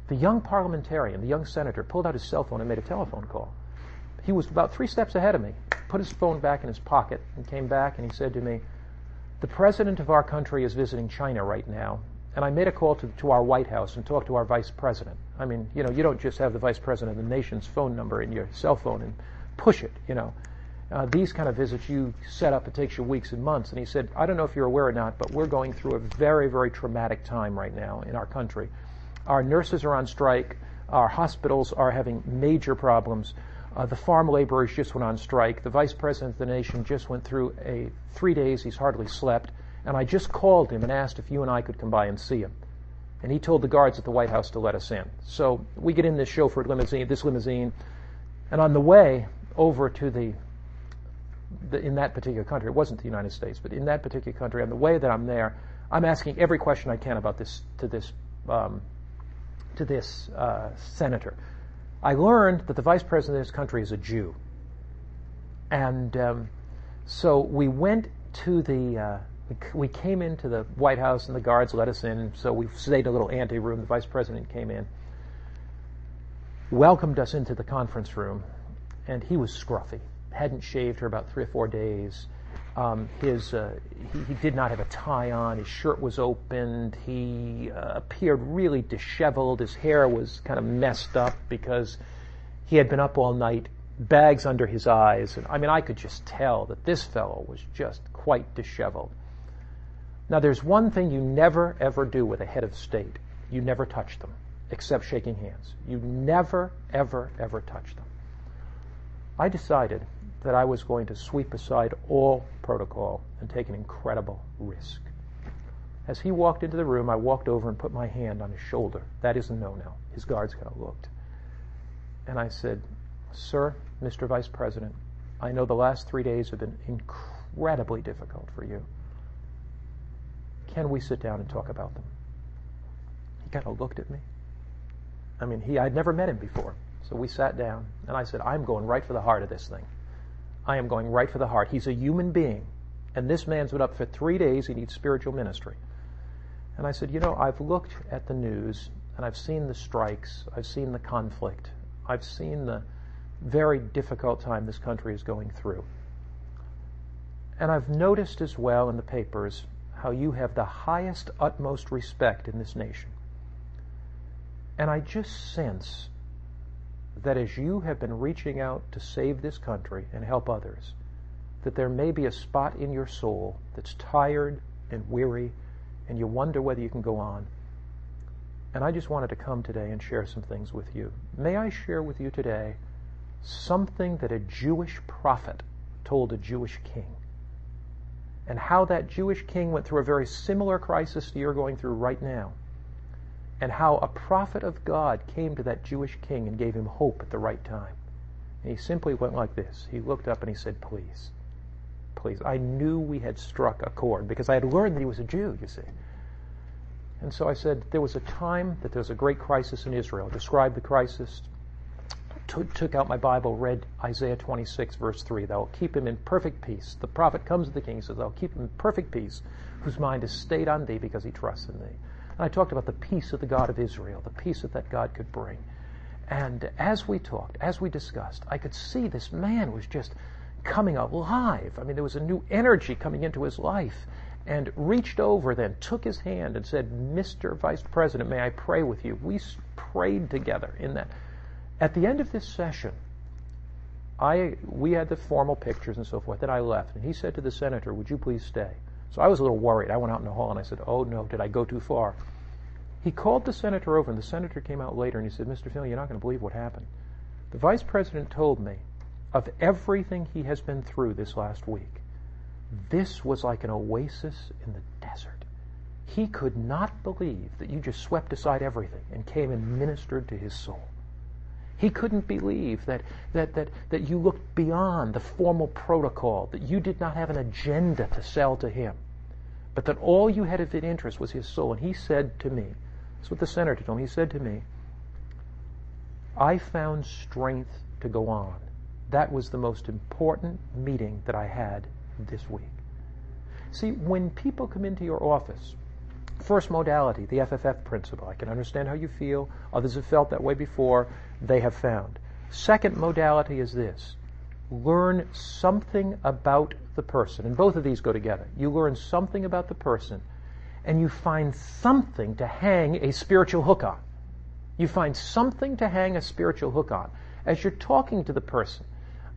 the young parliamentarian, the young senator, pulled out his cell phone and made a telephone call. He was about three steps ahead of me, put his phone back in his pocket, and came back and he said to me, The president of our country is visiting China right now, and I made a call to, to our White House and talked to our vice president. I mean, you know, you don't just have the vice president of the nation's phone number in your cell phone and push it, you know uh, these kind of visits you set up, it takes you weeks and months. And he said, I don't know if you're aware or not, but we're going through a very, very traumatic time right now in our country. Our nurses are on strike. Our hospitals are having major problems. Uh, the farm laborers just went on strike. The vice president of the nation just went through a three days. He's hardly slept. And I just called him and asked if you and I could come by and see him. And he told the guards at the White House to let us in. So we get in this chauffeured limousine, this limousine, and on the way over to the the, in that particular country, it wasn't the United States, but in that particular country, on the way that I'm there, I'm asking every question I can about this to this um, to this uh, senator. I learned that the vice president of this country is a Jew, and um, so we went to the. Uh, we came into the White House and the guards let us in. So we stayed in a little ante room. The vice president came in, welcomed us into the conference room, and he was scruffy hadn't shaved for about three or four days. Um, his uh, he, he, did not have a tie on. His shirt was opened. He uh, appeared really disheveled. His hair was kind of messed up because he had been up all night, bags under his eyes, and I mean I could just tell that this fellow was just quite disheveled. Now there's one thing you never ever do with a head of state. You never touch them, except shaking hands. You never ever ever touch them. I decided that I was going to sweep aside all protocol and take an incredible risk. As he walked into the room, I walked over and put my hand on his shoulder. That is a no no. His guards kind of looked. And I said, Sir, Mr. Vice President, I know the last three days have been incredibly difficult for you. Can we sit down and talk about them? He kind of looked at me. I mean, he I'd never met him before. So we sat down, and I said, I'm going right for the heart of this thing. I am going right for the heart. He's a human being. And this man's been up for three days. He needs spiritual ministry. And I said, You know, I've looked at the news and I've seen the strikes, I've seen the conflict, I've seen the very difficult time this country is going through. And I've noticed as well in the papers how you have the highest, utmost respect in this nation. And I just sense that as you have been reaching out to save this country and help others, that there may be a spot in your soul that's tired and weary and you wonder whether you can go on. And I just wanted to come today and share some things with you. May I share with you today something that a Jewish prophet told a Jewish king? And how that Jewish king went through a very similar crisis to you're going through right now and how a prophet of God came to that Jewish king and gave him hope at the right time. And he simply went like this. He looked up and he said, Please, please. I knew we had struck a chord because I had learned that he was a Jew, you see. And so I said, There was a time that there was a great crisis in Israel. Described the crisis, took out my Bible, read Isaiah 26, verse 3. Thou wilt keep him in perfect peace. The prophet comes to the king and says, Thou wilt keep him in perfect peace, whose mind is stayed on thee because he trusts in thee. And I talked about the peace of the God of Israel, the peace that that God could bring. And as we talked, as we discussed, I could see this man was just coming alive. I mean, there was a new energy coming into his life. and reached over then, took his hand and said, Mr. Vice President, may I pray with you? We prayed together in that. At the end of this session, I, we had the formal pictures and so forth. Then I left, and he said to the senator, Would you please stay? So I was a little worried. I went out in the hall and I said, Oh no, did I go too far? He called the senator over, and the senator came out later and he said, Mr. Phil, you're not going to believe what happened. The vice president told me of everything he has been through this last week. This was like an oasis in the desert. He could not believe that you just swept aside everything and came and ministered to his soul. He couldn't believe that, that, that, that you looked beyond the formal protocol, that you did not have an agenda to sell to him, but that all you had of interest was his soul. And he said to me, that's what the senator told me, he said to me, I found strength to go on. That was the most important meeting that I had this week. See, when people come into your office, first modality, the FFF principle, I can understand how you feel. Others have felt that way before. They have found. Second modality is this learn something about the person. And both of these go together. You learn something about the person, and you find something to hang a spiritual hook on. You find something to hang a spiritual hook on. As you're talking to the person,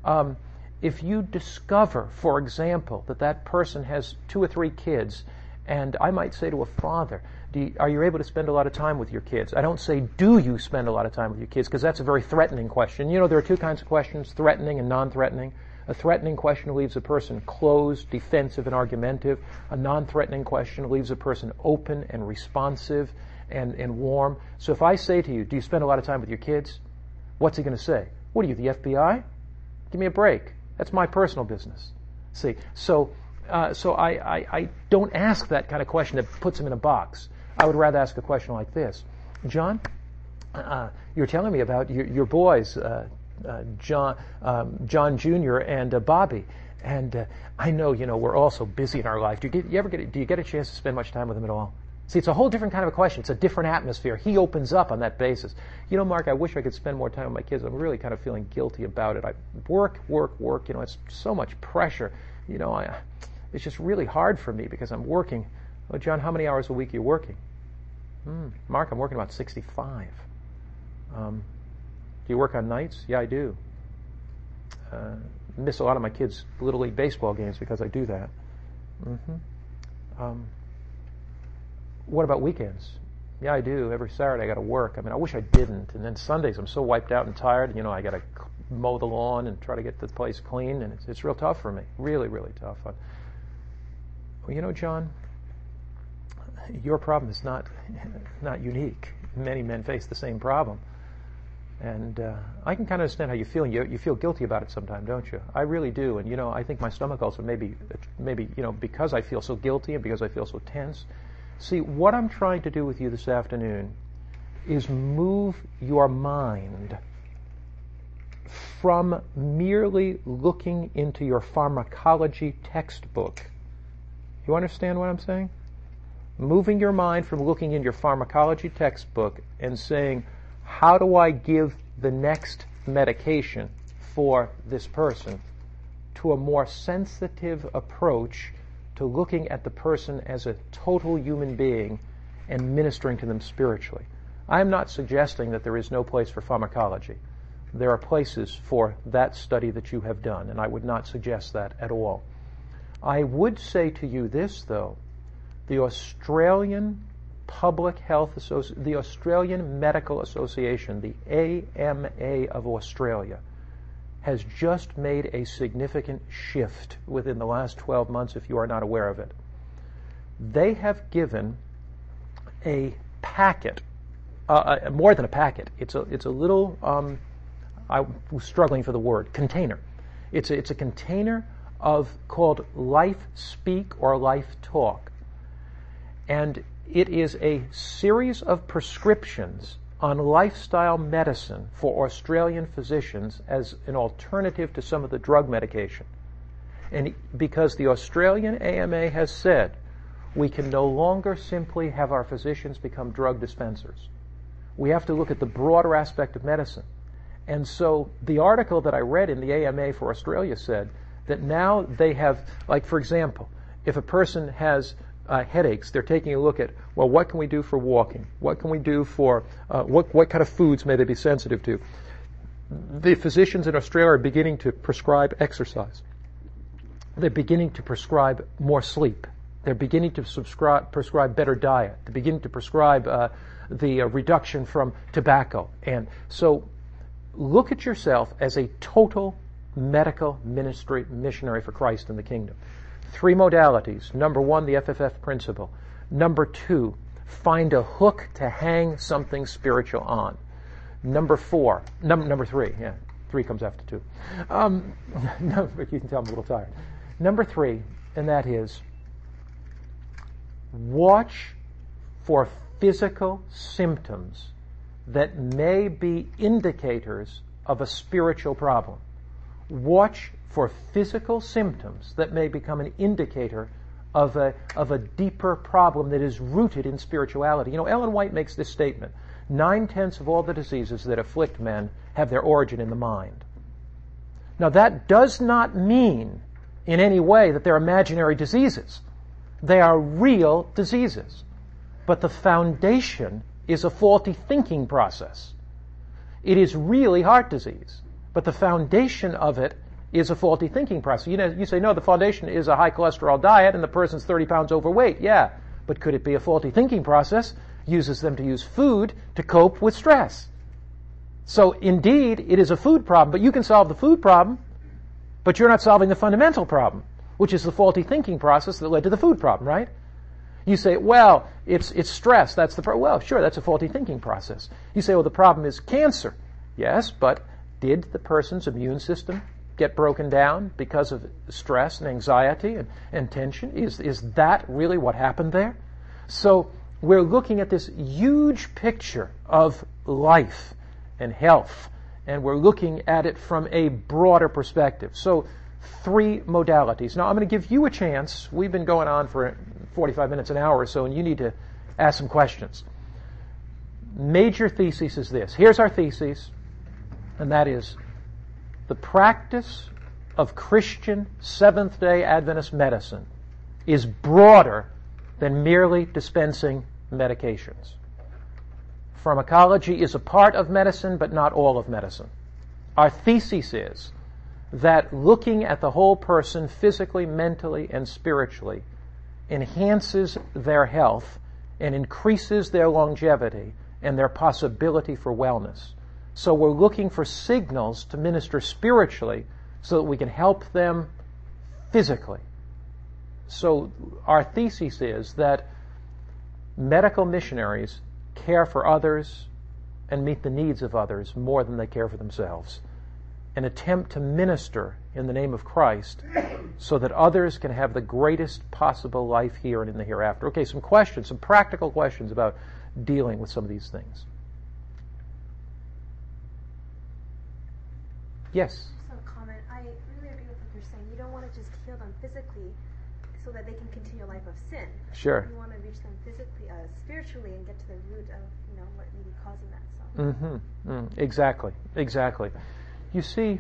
um, if you discover, for example, that that person has two or three kids, and I might say to a father, you, are you able to spend a lot of time with your kids? I don't say, do you spend a lot of time with your kids? Because that's a very threatening question. You know, there are two kinds of questions, threatening and non-threatening. A threatening question leaves a person closed, defensive, and argumentative. A non-threatening question leaves a person open and responsive and, and warm. So if I say to you, do you spend a lot of time with your kids? What's he going to say? What are you, the FBI? Give me a break. That's my personal business. See, so uh, so I, I, I, don't ask that kind of question that puts him in a box. I would rather ask a question like this, John. Uh, you're telling me about your, your boys, uh, uh John, um, John Jr. and uh, Bobby, and I know you know we're all so busy in our life. Do you, get, you ever get do you get a chance to spend much time with them at all? See, it's a whole different kind of a question. It's a different atmosphere. He opens up on that basis. You know, Mark, I wish I could spend more time with my kids. I'm really kind of feeling guilty about it. I work, work, work. You know, it's so much pressure. You know, I, it's just really hard for me because I'm working. Oh, John, how many hours a week are you working? Hmm, Mark, I'm working about 65. Um, do you work on nights? Yeah, I do. Uh, miss a lot of my kids' little league baseball games because I do that. Mm-hmm. Um, what about weekends? Yeah, I do. Every Saturday I got to work. I mean, I wish I didn't. And then Sundays I'm so wiped out and tired. You know, I got to mow the lawn and try to get the place clean, and it's, it's real tough for me. Really, really tough. Well, you know, John, your problem is not not unique. Many men face the same problem. And uh, I can kind of understand how you feel. You, you feel guilty about it sometimes, don't you? I really do. And you know, I think my stomach ulcer maybe maybe you know because I feel so guilty and because I feel so tense See, what I'm trying to do with you this afternoon is move your mind from merely looking into your pharmacology textbook. You understand what I'm saying? Moving your mind from looking in your pharmacology textbook and saying, how do I give the next medication for this person to a more sensitive approach to looking at the person as a total human being and ministering to them spiritually. I am not suggesting that there is no place for pharmacology. There are places for that study that you have done, and I would not suggest that at all. I would say to you this, though. The Australian Public Health the Australian Medical Association, the AMA of Australia, has just made a significant shift within the last 12 months if you are not aware of it. They have given a packet, uh, uh, more than a packet, it's a, it's a little, um, I'm struggling for the word, container. It's a, it's a container of called Life Speak or Life Talk. And it is a series of prescriptions on lifestyle medicine for Australian physicians as an alternative to some of the drug medication. And because the Australian AMA has said we can no longer simply have our physicians become drug dispensers. We have to look at the broader aspect of medicine. And so the article that I read in the AMA for Australia said that now they have, like for example, If a person has uh, headaches, they're taking a look at, well, what can we do for walking? What can we do for, uh, what, what kind of foods may they be sensitive to? The physicians in Australia are beginning to prescribe exercise. They're beginning to prescribe more sleep. They're beginning to subscribe, prescribe better diet. They're beginning to prescribe uh, the uh, reduction from tobacco. And so look at yourself as a total medical ministry missionary for Christ in the kingdom. Three modalities. Number one, the FFF principle. Number two, find a hook to hang something spiritual on. Number four, num- number three, yeah, three comes after two. Um, no, you can tell I'm a little tired. Number three, and that is watch for physical symptoms that may be indicators of a spiritual problem. Watch for physical symptoms that may become an indicator of a, of a deeper problem that is rooted in spirituality. You know, Ellen White makes this statement nine tenths of all the diseases that afflict men have their origin in the mind. Now, that does not mean in any way that they're imaginary diseases. They are real diseases. But the foundation is a faulty thinking process. It is really heart disease, but the foundation of it is a faulty thinking process. You know, you say, no, the foundation is a high cholesterol diet and the person's 30 pounds overweight. Yeah, but could it be a faulty thinking process? Uses them to use food to cope with stress. So indeed, it is a food problem, but you can solve the food problem but you're not solving the fundamental problem, which is the faulty thinking process that led to the food problem, right? You say, well, it's, it's stress. That's the problem. Well, sure, that's a faulty thinking process. You say, well, the problem is cancer. Yes, but did the person's immune system get broken down because of stress and anxiety and, and tension? Is, is that really what happened there? So we're looking at this huge picture of life and health and we're looking at it from a broader perspective. So, three modalities. Now, I'm going to give you a chance. We've been going on for 45 minutes, an hour or so, and you need to ask some questions. Major thesis is this. Here's our thesis, and that is the practice of Christian Seventh day Adventist medicine is broader than merely dispensing medications. Pharmacology is a part of medicine, but not all of medicine. Our thesis is that looking at the whole person physically, mentally, and spiritually enhances their health and increases their longevity and their possibility for wellness. So we're looking for signals to minister spiritually so that we can help them physically. So our thesis is that medical missionaries care for others and meet the needs of others more than they care for themselves. and attempt to minister in the name of Christ so that others can have the greatest possible life here and in the hereafter. Okay, some questions, some practical questions about dealing with some of these things. Yes?
Just a comment. I really agree with what you're saying. You don't want to just heal them physically so that they can continue a life of sin.
Sure.
You want to reach them physically, uh, spiritually, and get to the root of you know what may be causing that. So.
Mm-hmm. Mm, exactly. Exactly. You see,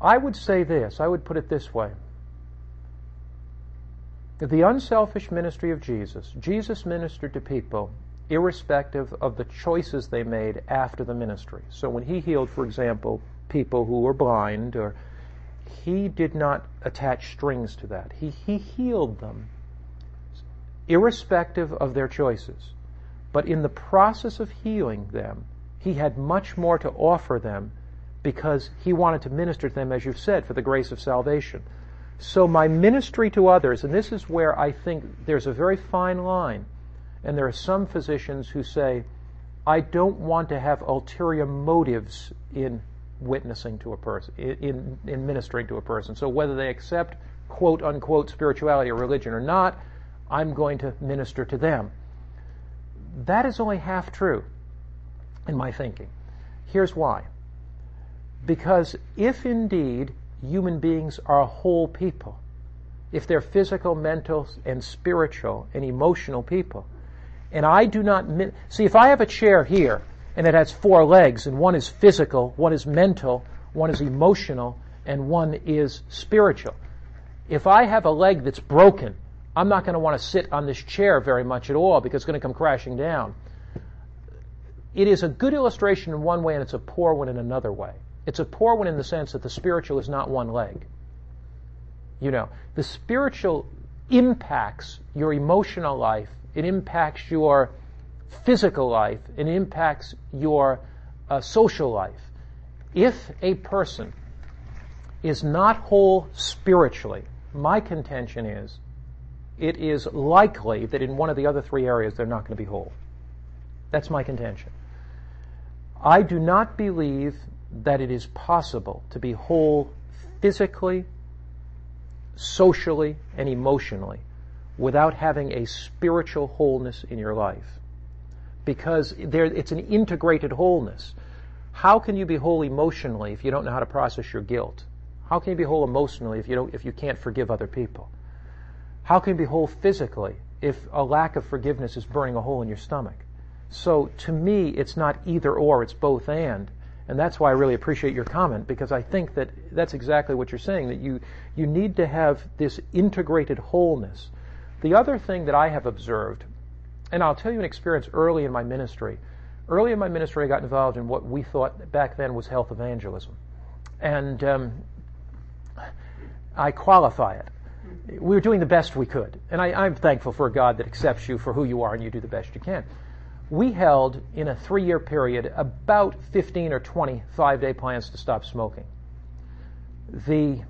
I would say this. I would put it this way. The unselfish ministry of Jesus. Jesus ministered to people irrespective of the choices they made after the ministry. So when he healed, for example, people who were blind or he did not attach strings to that. He, he healed them irrespective of their choices. But in the process of healing them, he had much more to offer them because he wanted to minister to them, as you've said, for the grace of salvation. So my ministry to others, and this is where I think there's a very fine line, and there are some physicians who say, I don't want to have ulterior motives in witnessing to a person, in, in ministering to a person. So whether they accept quote unquote spirituality or religion or not, I'm going to minister to them. That is only half true in my thinking. Here's why. Because if indeed human beings are whole people, if they're physical, mental, and spiritual and emotional people, and I do not see if I have a chair here and it has four legs, and one is physical, one is mental, one is emotional, and one is spiritual. If I have a leg that's broken, I'm not going to want to sit on this chair very much at all because it's going to come crashing down. It is a good illustration in one way and it's a poor one in another way. It's a poor one in the sense that the spiritual is not one leg. You know, the spiritual impacts your emotional life, it impacts your physical life, it impacts your uh, social life. If a person is not whole spiritually, my contention is it is likely that in one of the other three areas they're not going to be whole. That's my contention. I do not believe that it is possible to be whole physically, socially, and emotionally without having a spiritual wholeness in your life. Because there, it's an integrated wholeness. How can you be whole emotionally if you don't know how to process your guilt? How can you be whole emotionally if you don't, if you can't forgive other people? How can you be whole physically if a lack of forgiveness is burning a hole in your stomach? So to me, it's not either or, it's both and. And that's why I really appreciate your comment because I think that that's exactly what you're saying, that you, you need to have this integrated wholeness. The other thing that I have observed, and I'll tell you an experience early in my ministry. Early in my ministry, I got involved in what we thought back then was health evangelism. And um, I qualify it. We were doing the best we could. And I, I'm thankful for a God that accepts you for who you are and you do the best you can we held in a three year period about 15 or 20 five day plans to stop smoking. The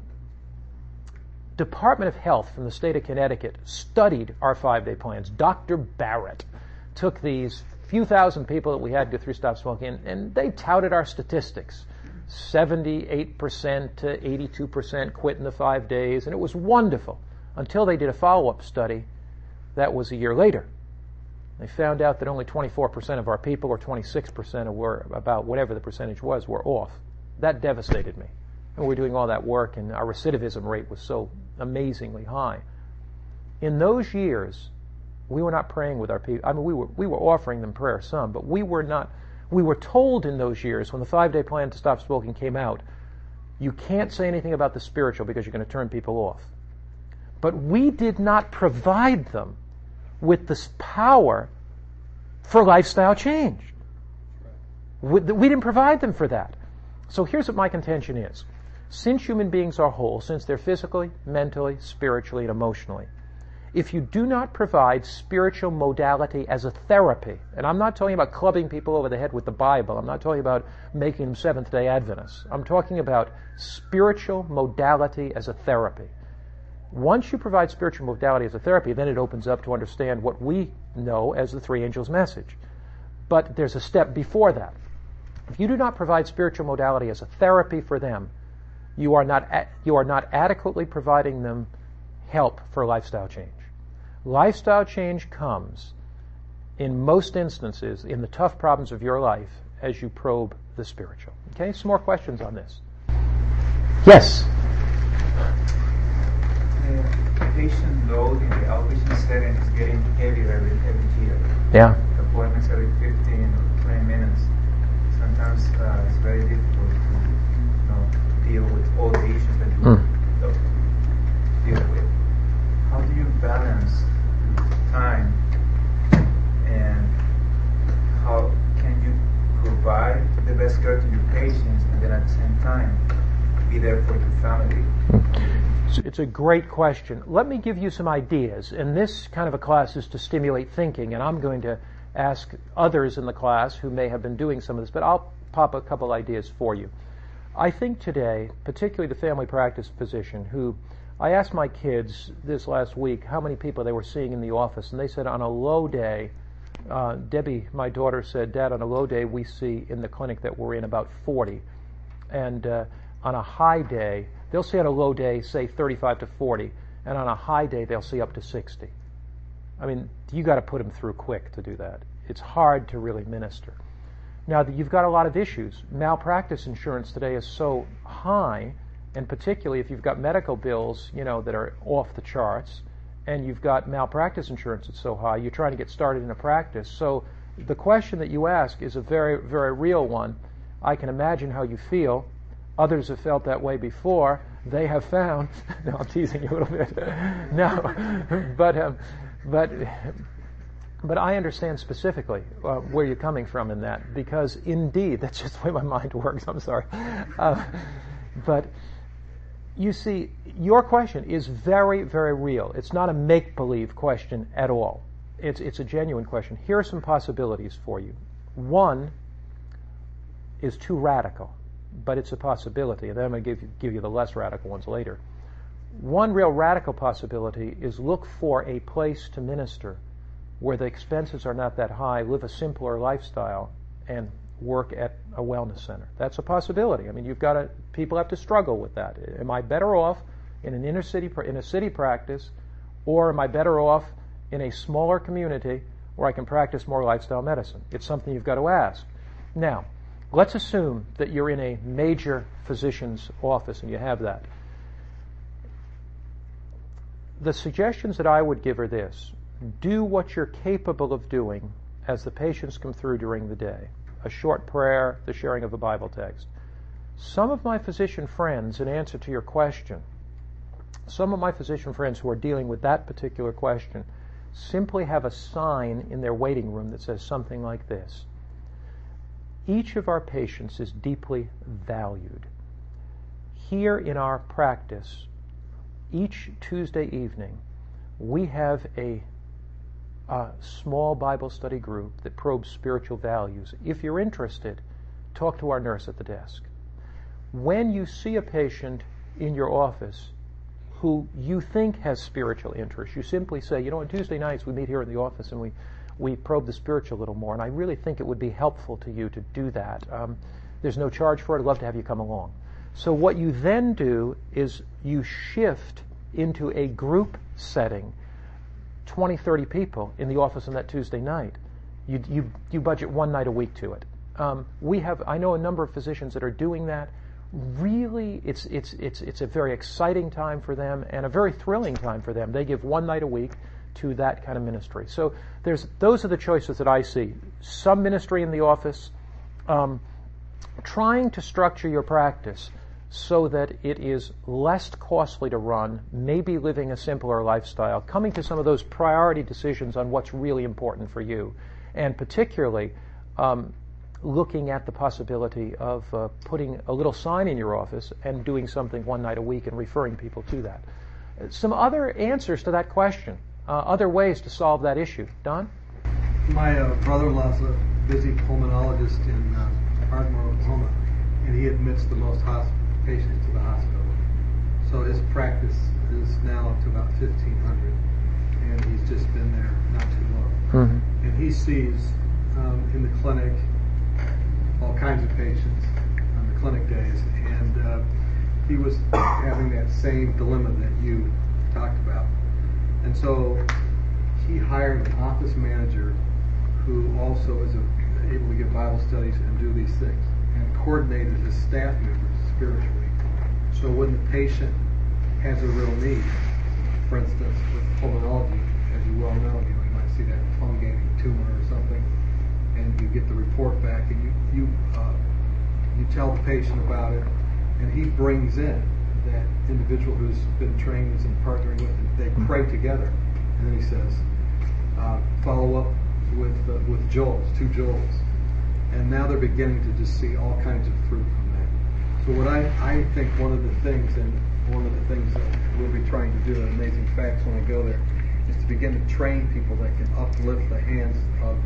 Department of Health from the state of Connecticut studied our five day plans. Dr. Barrett took these few thousand people that we had go through stop smoking and, and they touted our statistics. 78% to 82% quit in the five days, and it was wonderful until they did a follow up study that was a year later. They found out that only 24% of our people, or 26%, were about whatever the percentage was, were off. That devastated me. And we were doing all that work, and our recidivism rate was so amazingly high. In those years, we were not praying with our people. I mean, we were, we were offering them prayer some, but we were not. We were told in those years, when the five day plan to stop smoking came out, you can't say anything about the spiritual because you're going to turn people off. But we did not provide them with this power for lifestyle change. We, we didn't provide them for that. So here's what my contention is. Since human beings are whole, since they're physically, mentally, spiritually, and emotionally, if you do not provide spiritual modality as a therapy, and I'm not talking about clubbing people over the head with the Bible, I'm not talking about making them Seventh day Adventists, I'm talking about spiritual modality as a therapy. Once you provide spiritual modality as a therapy, then it opens up to understand what we know as the three angels' message. But there's a step before that. If you do not provide spiritual modality as a therapy for them, you are not, you are not adequately providing them help for lifestyle change. Lifestyle change comes, in most instances, in the tough problems of your life as you probe the spiritual. Okay, some more questions on this. Yes?
The patient load in the outpatient setting is getting heavier every, every year.
Yeah.
Appointments every 15 or 20 minutes. Sometimes uh, it's very difficult to you know, deal with all the issues that you mm. deal with. How do you balance time and how can you provide the best care to your patients and then at the same time be there for your family? Mm.
It's a great question. Let me give you some ideas. And this kind of a class is to stimulate thinking, and I'm going to ask others in the class who may have been doing some of this, but I'll pop a couple ideas for you. I think today, particularly the family practice physician, who I asked my kids this last week how many people they were seeing in the office, and they said on a low day, uh, Debbie, my daughter, said, Dad, on a low day, we see in the clinic that we're in about 40. And uh, on a high day, They'll see on a low day, say 35 to 40, and on a high day, they'll see up to 60. I mean, you got to put them through quick to do that. It's hard to really minister. Now, you've got a lot of issues. Malpractice insurance today is so high, and particularly if you've got medical bills, you know, that are off the charts, and you've got malpractice insurance that's so high, you're trying to get started in a practice. So the question that you ask is a very, very real one. I can imagine how you feel. Others have felt that way before. They have found. No, I'm teasing you a little bit. no, but um, but but I understand specifically uh, where you're coming from in that because indeed that's just the way my mind works. I'm sorry, uh, but you see, your question is very, very real. It's not a make believe question at all. It's, it's a genuine question. Here are some possibilities for you. One is too radical, but it's a possibility, and then I'm going to give you, give you the less radical ones later. One real radical possibility is look for a place to minister where the expenses are not that high, live a simpler lifestyle, and work at a wellness center. That's a possibility. I mean, you've got to, people have to struggle with that. Am I better off in an inner city, in a city practice, or am I better off in a smaller community where I can practice more lifestyle medicine? It's something you've got to ask. Now, let's assume that you're in a major physician's office and you have that. The suggestions that I would give are this do what you're capable of doing as the patients come through during the day a short prayer, the sharing of a Bible text. Some of my physician friends, in answer to your question, some of my physician friends who are dealing with that particular question simply have a sign in their waiting room that says something like this Each of our patients is deeply valued. Here in our practice, each Tuesday evening, we have a a small Bible study group that probes spiritual values. If you're interested, talk to our nurse at the desk. When you see a patient in your office who you think has spiritual interest, you simply say, you know, on Tuesday nights we meet here in the office and we, we probe the spiritual a little more, and I really think it would be helpful to you to do that. Um, there's no charge for it. I'd love to have you come along. So what you then do is you shift into a group setting 20, 30 people in the office on that Tuesday night. You, you, you budget one night a week to it. Um, we have, I know a number of physicians that are doing that. Really, it's, it's, it's, it's a very exciting time for them and a very thrilling time for them. They give one night a week to that kind of ministry. So there's, those are the choices that I see. Some ministry in the office, um, trying to structure your practice so that it is less costly to run, maybe living a simpler lifestyle, coming to some of those priority decisions on what's really important for you, and particularly um, looking at the possibility of uh, putting a little sign in your office and doing something one night a week and referring people to that. Some other answers to that question, uh, other ways to solve that issue. Don?
My uh, brother-in-law is a busy pulmonologist in uh, Ardmore, Oklahoma, and he admits the most hospitals patients to the hospital. So his practice is now up to about 1,500, and he's just been there not too long. Mm-hmm. And he sees um, in the clinic all kinds of patients on the clinic days, and uh, he was having that same dilemma that you talked about. And so he hired an office manager who also is a, able to give Bible studies and do these things, and coordinated his staff members spiritually. So when the patient has a real need, for instance, with pulmonology, as you well know, you know, you might see that fungating tumor or something, and you get the report back, and you you uh, you tell the patient about it, and he brings in that individual who's been trained in partnering with it. They mm-hmm. pray together, and then he says, uh, follow up with uh, with Joel's, two Joels, and now they're beginning to just see all kinds of fruit so what I, I think one of the things, and one of the things that we'll be trying to do at Amazing Facts when I go there, is to begin to train people that can uplift the hands of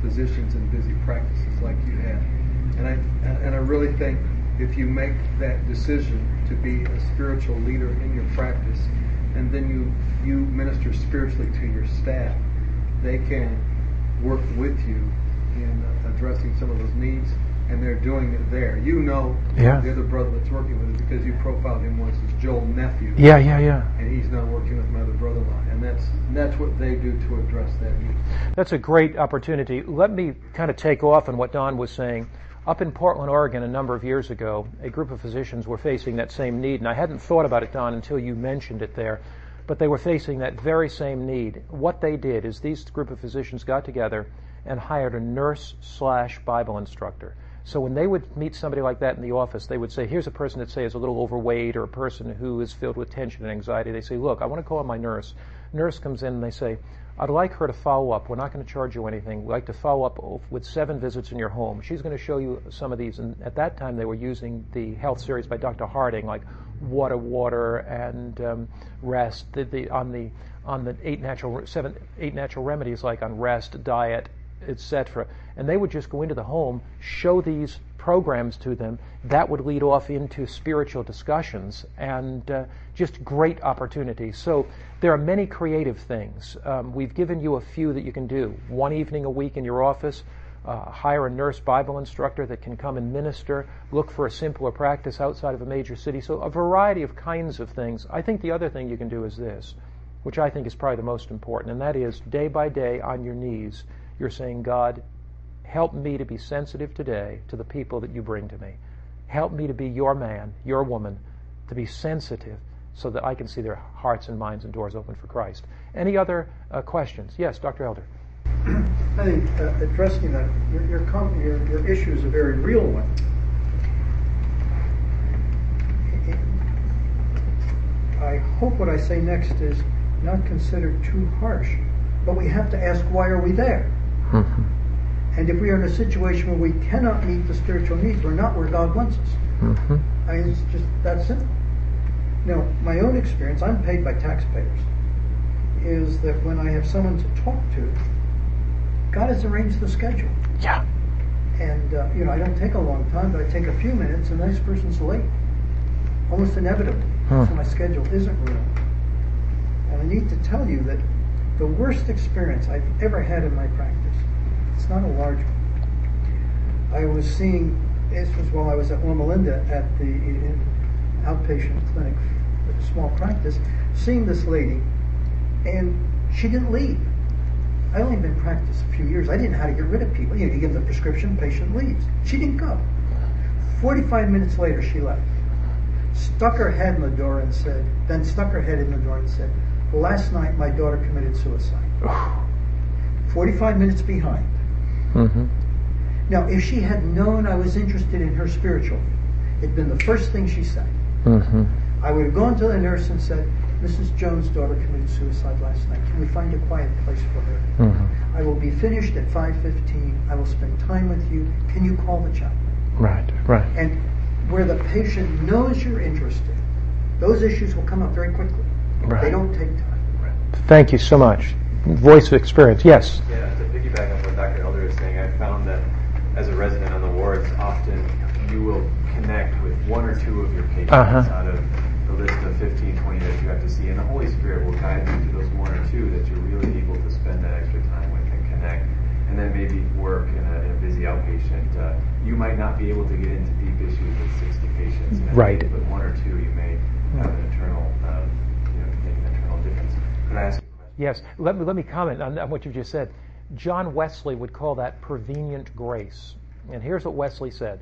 physicians in busy practices like you have. And I and I really think if you make that decision to be a spiritual leader in your practice, and then you you minister spiritually to your staff, they can work with you in addressing some of those needs and they're doing it there. You know
yeah.
the other brother that's working with it because you profiled him once as Joel nephew.
Yeah, yeah, yeah.
And he's now working with my other brother-in-law, and that's that's what they do to address that need.
That's a great opportunity. Let me kind of take off on what Don was saying. Up in Portland, Oregon, a number of years ago, a group of physicians were facing that same need, and I hadn't thought about it, Don, until you mentioned it there. But they were facing that very same need. What they did is these group of physicians got together and hired a nurse slash Bible instructor So when they would meet somebody like that in the office, they would say, here's a person that say is a little overweight or a person who is filled with tension and anxiety. They say, look, I want to call my nurse. Nurse comes in and they say, I'd like her to follow up. We're not going to charge you anything. We'd like to follow up with seven visits in your home. She's going to show you some of these. And at that time, they were using the health series by Dr. Harding, like water, water, and um, rest. The, the, on the on the eight natural seven eight natural remedies, like on rest, diet, etc. And they would just go into the home, show these programs to them. That would lead off into spiritual discussions and uh, just great opportunities. So there are many creative things. Um, we've given you a few that you can do. One evening a week in your office, uh, hire a nurse Bible instructor that can come and minister, look for a simpler practice outside of a major city. So a variety of kinds of things. I think the other thing you can do is this, which I think is probably the most important, and that is day by day on your knees, you're saying, God, help me to be sensitive today to the people that you bring to me. Help me to be your man, your woman, to be sensitive so that I can see their hearts and minds and doors open for Christ. Any other uh, questions? Yes, Dr. Elder.
I think uh, addressing that, your, your, com- your, your issue is a very real one. I hope what I say next is not considered too harsh, but we have to ask why are we there? Mm-hmm. And if we are in a situation where we cannot meet the spiritual needs, we're not where God wants us. Mm-hmm. I mean, it's just that simple. Now, my own experience, I'm paid by taxpayers, is that when I have someone to talk to, God has arranged the schedule.
Yeah.
And, uh, you know, I don't take a long time, but I take a few minutes, and next person's late. Almost inevitably. Hmm. So my schedule isn't real. And I need to tell you that the worst experience I've ever had in my practice, it's not a large one. I was seeing, this was while I was at Loma Linda at the outpatient clinic, small practice, seeing this lady, and she didn't leave. I only been practiced a few years. I didn't know how to get rid of people. You know, you give them the prescription, patient leaves. She didn't go. 45 minutes later, she left. Stuck her head in the door and said, then stuck her head in the door and said, last night my daughter committed suicide. 45 minutes behind. Mm-hmm. Now, if she had known I was interested in her spiritual, it'd been the first thing she said. Mm-hmm. I would have gone to the nurse and said, Mrs. Jones' daughter committed suicide last night. Can we find a quiet place for her? Mm-hmm. I will be finished at 5.15. I will spend time with you. Can you call the chaplain?
Right, right.
And where the patient knows you're interested, those issues will come up very quickly. Right. They don't take time. Right.
Thank you so much. Voice of experience, yes.
Yeah, to piggyback on what Dr. Elder is saying, I found that as a resident on the wards, often you will connect with one or two of your patients uh-huh. out of the list of 15, 20 that you have to see. And the Holy Spirit will guide you to those one or two that you're really able to spend that extra time with and connect. And then maybe work in a, in a busy outpatient. Uh, you might not be able to get into deep issues with 60 patients.
right.
but one or two you may have an internal, uh, you know, make an internal Could I ask
Yes. Let me, let me comment on, on what you just said. John Wesley would call that prevenient grace. And here's what Wesley said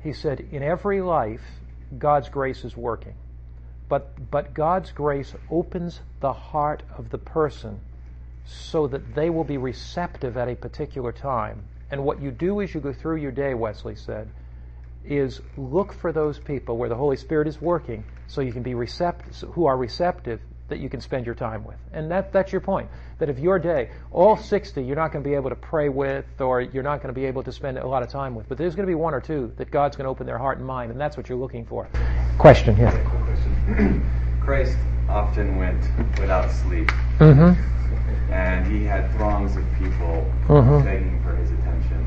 he said, In every life, God's grace is working. But, but God's grace opens the heart of the person so that they will be receptive at a particular time. And what you do as you go through your day, Wesley said, is look for those people where the Holy Spirit is working so you can be receptive, who are receptive that you can spend your time with. And that, that's your point. That if your day, all 60 you're not going to be able to pray with or you're not going to be able to spend a lot of time with, but there's going to be one or two that God's going to open their heart and mind, and that's what you're looking for. Question, yeah.
Quick question. Christ often went without sleep. Mm-hmm. And he had throngs of people mm-hmm. begging for his attention.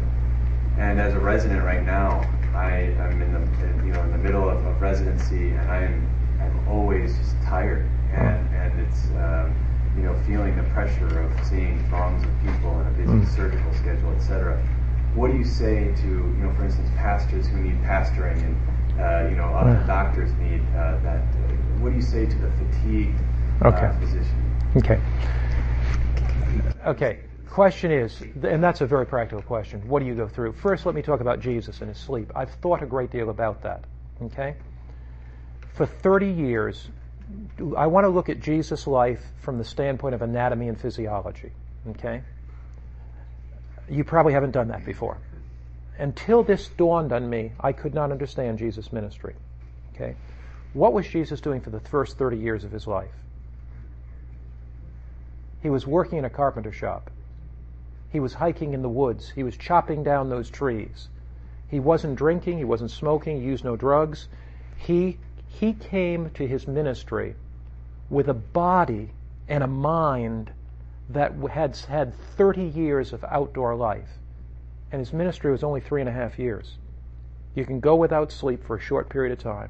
And as a resident right now, I am in the you know in the middle of, of residency, and I'm I'm always just tired and, and it's um, you know feeling the pressure of seeing throngs of people in a busy mm. surgical schedule, etc. What do you say to you know, for instance, pastors who need pastoring and uh, you know other yeah. doctors need uh, that? Uh, what do you say to the fatigued uh, okay. physician?
Okay. Okay. Question is, and that's a very practical question. What do you go through? First, let me talk about Jesus and his sleep. I've thought a great deal about that. Okay. For 30 years, I want to look at Jesus' life from the standpoint of anatomy and physiology. Okay? You probably haven't done that before. until this dawned on me, I could not understand Jesus' ministry. Okay? What was Jesus doing for the first 30 years of his life? He was working in a carpenter shop. He was hiking in the woods. He was chopping down those trees. He wasn't drinking. He wasn't smoking. He used no drugs. He, he came to his ministry with a body and a mind that had had 30 years of outdoor life. And his ministry was only three and a half years. You can go without sleep for a short period of time.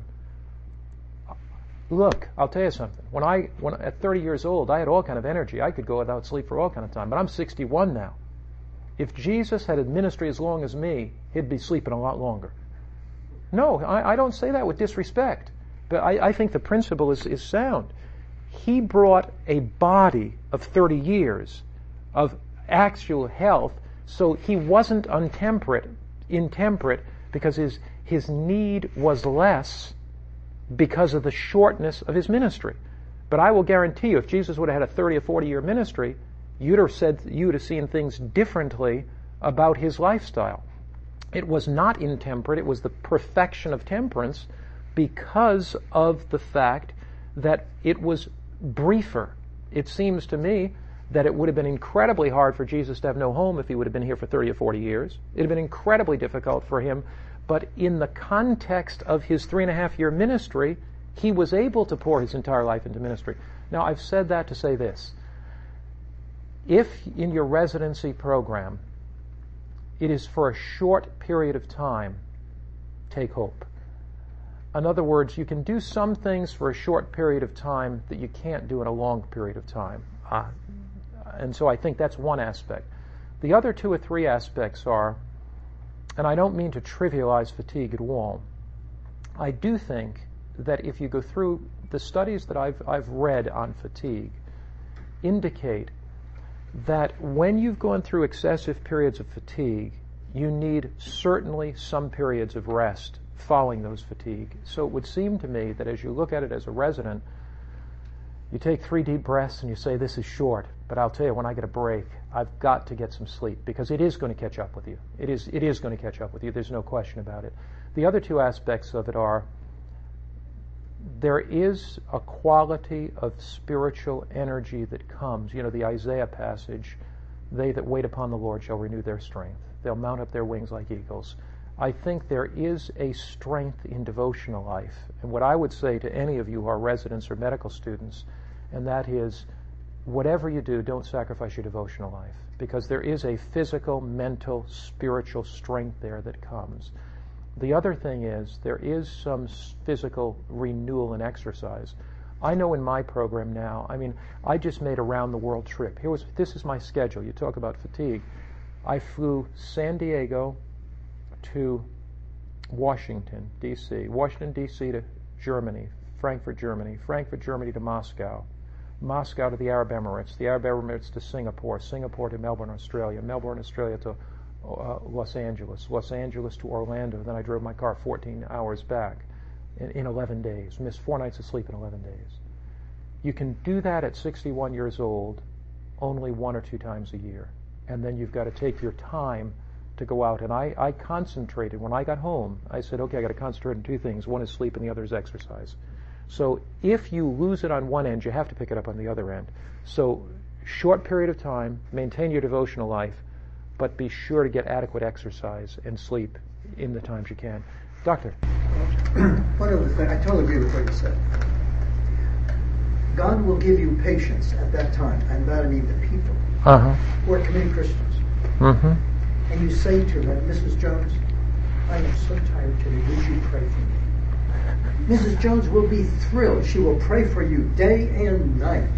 Look, I'll tell you something. When I, when at 30 years old, I had all kind of energy. I could go without sleep for all kind of time. But I'm 61 now. If Jesus had a ministry as long as me, he'd be sleeping a lot longer. No, I, I don't say that with disrespect. But I, I think the principle is, is sound. He brought a body of 30 years of actual health, so he wasn't untemperate, intemperate, because his, his need was less because of the shortness of his ministry. But I will guarantee you, if Jesus would have had a 30 or 40 year ministry, you'd have said, you'd have seen things differently about his lifestyle. It was not intemperate, it was the perfection of temperance because of the fact that it was briefer. It seems to me that it would have been incredibly hard for Jesus to have no home if he would have been here for 30 or 40 years. It would have been incredibly difficult for him but in the context of his three and a half year ministry, he was able to pour his entire life into ministry. Now, I've said that to say this. If in your residency program it is for a short period of time, take hope. In other words, you can do some things for a short period of time that you can't do in a long period of time. Uh, and so I think that's one aspect. The other two or three aspects are and I don't mean to trivialize fatigue at all. I do think that if you go through the studies that I've, I've read on fatigue, indicate that when you've gone through excessive periods of fatigue, you need certainly some periods of rest following those fatigue. So it would seem to me that as you look at it as a resident, you take three deep breaths and you say, This is short, but I'll tell you, when I get a break, I've got to get some sleep because it is going to catch up with you. It is, it is going to catch up with you. There's no question about it. The other two aspects of it are there is a quality of spiritual energy that comes. You know, the Isaiah passage, they that wait upon the Lord shall renew their strength. They'll mount up their wings like eagles. I think there is a strength in devotional life. And what I would say to any of you who are residents or medical students, and that is whatever you do, don't sacrifice your devotional life because there is a physical, mental, spiritual strength there that comes. The other thing is there is some physical renewal and exercise. I know in my program now, I mean, I just made a round the world trip. Here was this is my schedule. You talk about fatigue. I flew San Diego to Washington, D.C., Washington, D.C. to Germany, Frankfurt, Germany, Frankfurt, Germany to Moscow, Moscow to the Arab Emirates, the Arab Emirates to Singapore, Singapore to Melbourne, Australia, Melbourne, Australia to uh, Los Angeles, Los Angeles to Orlando. Then I drove my car 14 hours back in, in 11 days, missed four nights of sleep in 11 days. You can do that at 61 years old only one or two times a year. And then you've got to take your time to go out. And I, I concentrated. When I got home, I said, okay, I got to concentrate on two things. One is sleep and the other is exercise. So if you lose it on one end, you have to pick it up on the other end. So short period of time, maintain your devotional life, but be sure to get adequate exercise and sleep in the times you can. Doctor.
One other thing, I totally agree with what you said. God will give you patients at that time, and that I mean the people
uh-huh.
who are committed Christians.
Mm-hmm.
And you say to them, Mrs. Jones, I am so tired today. Would you pray for me? Mrs. Jones will be thrilled. She will pray for you day and night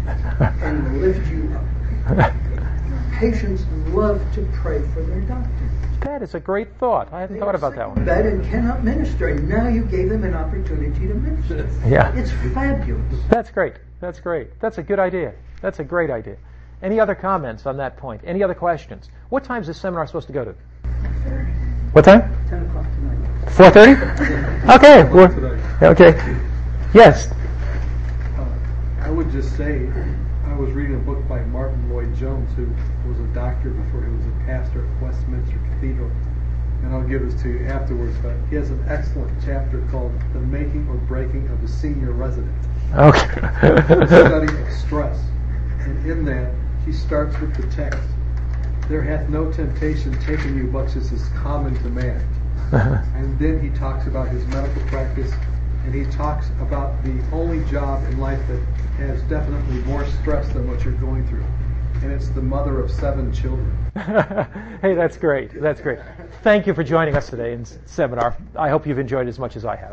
and lift you up. Patients love to pray for their doctors.
That is a great thought. I hadn't
They
thought about that one.
Bed and cannot minister, and now you gave them an opportunity to minister.
Yeah.
It's fabulous.
That's great. That's great. That's a good idea. That's a great idea. Any other comments on that point? Any other questions? What time is this seminar supposed to go to? What time?
10 o'clock tonight.
4.30? Okay. we're- Okay. Yes.
Uh, I would just say, I was reading a book by Martyn Lloyd-Jones, who was a doctor before he was a pastor at Westminster Cathedral, and I'll give this to you afterwards, but he has an excellent chapter called The Making or Breaking of a Senior Resident.
Okay.
study of stress. And in that, he starts with the text There hath no temptation taken you but as is common to man. and then he talks about his medical practice, and he talks about the only job in life that has definitely more stress than what you're going through. And it's the mother of seven children.
hey, that's great. That's great. Thank you for joining us today in seminar. I hope you've enjoyed as much as I have.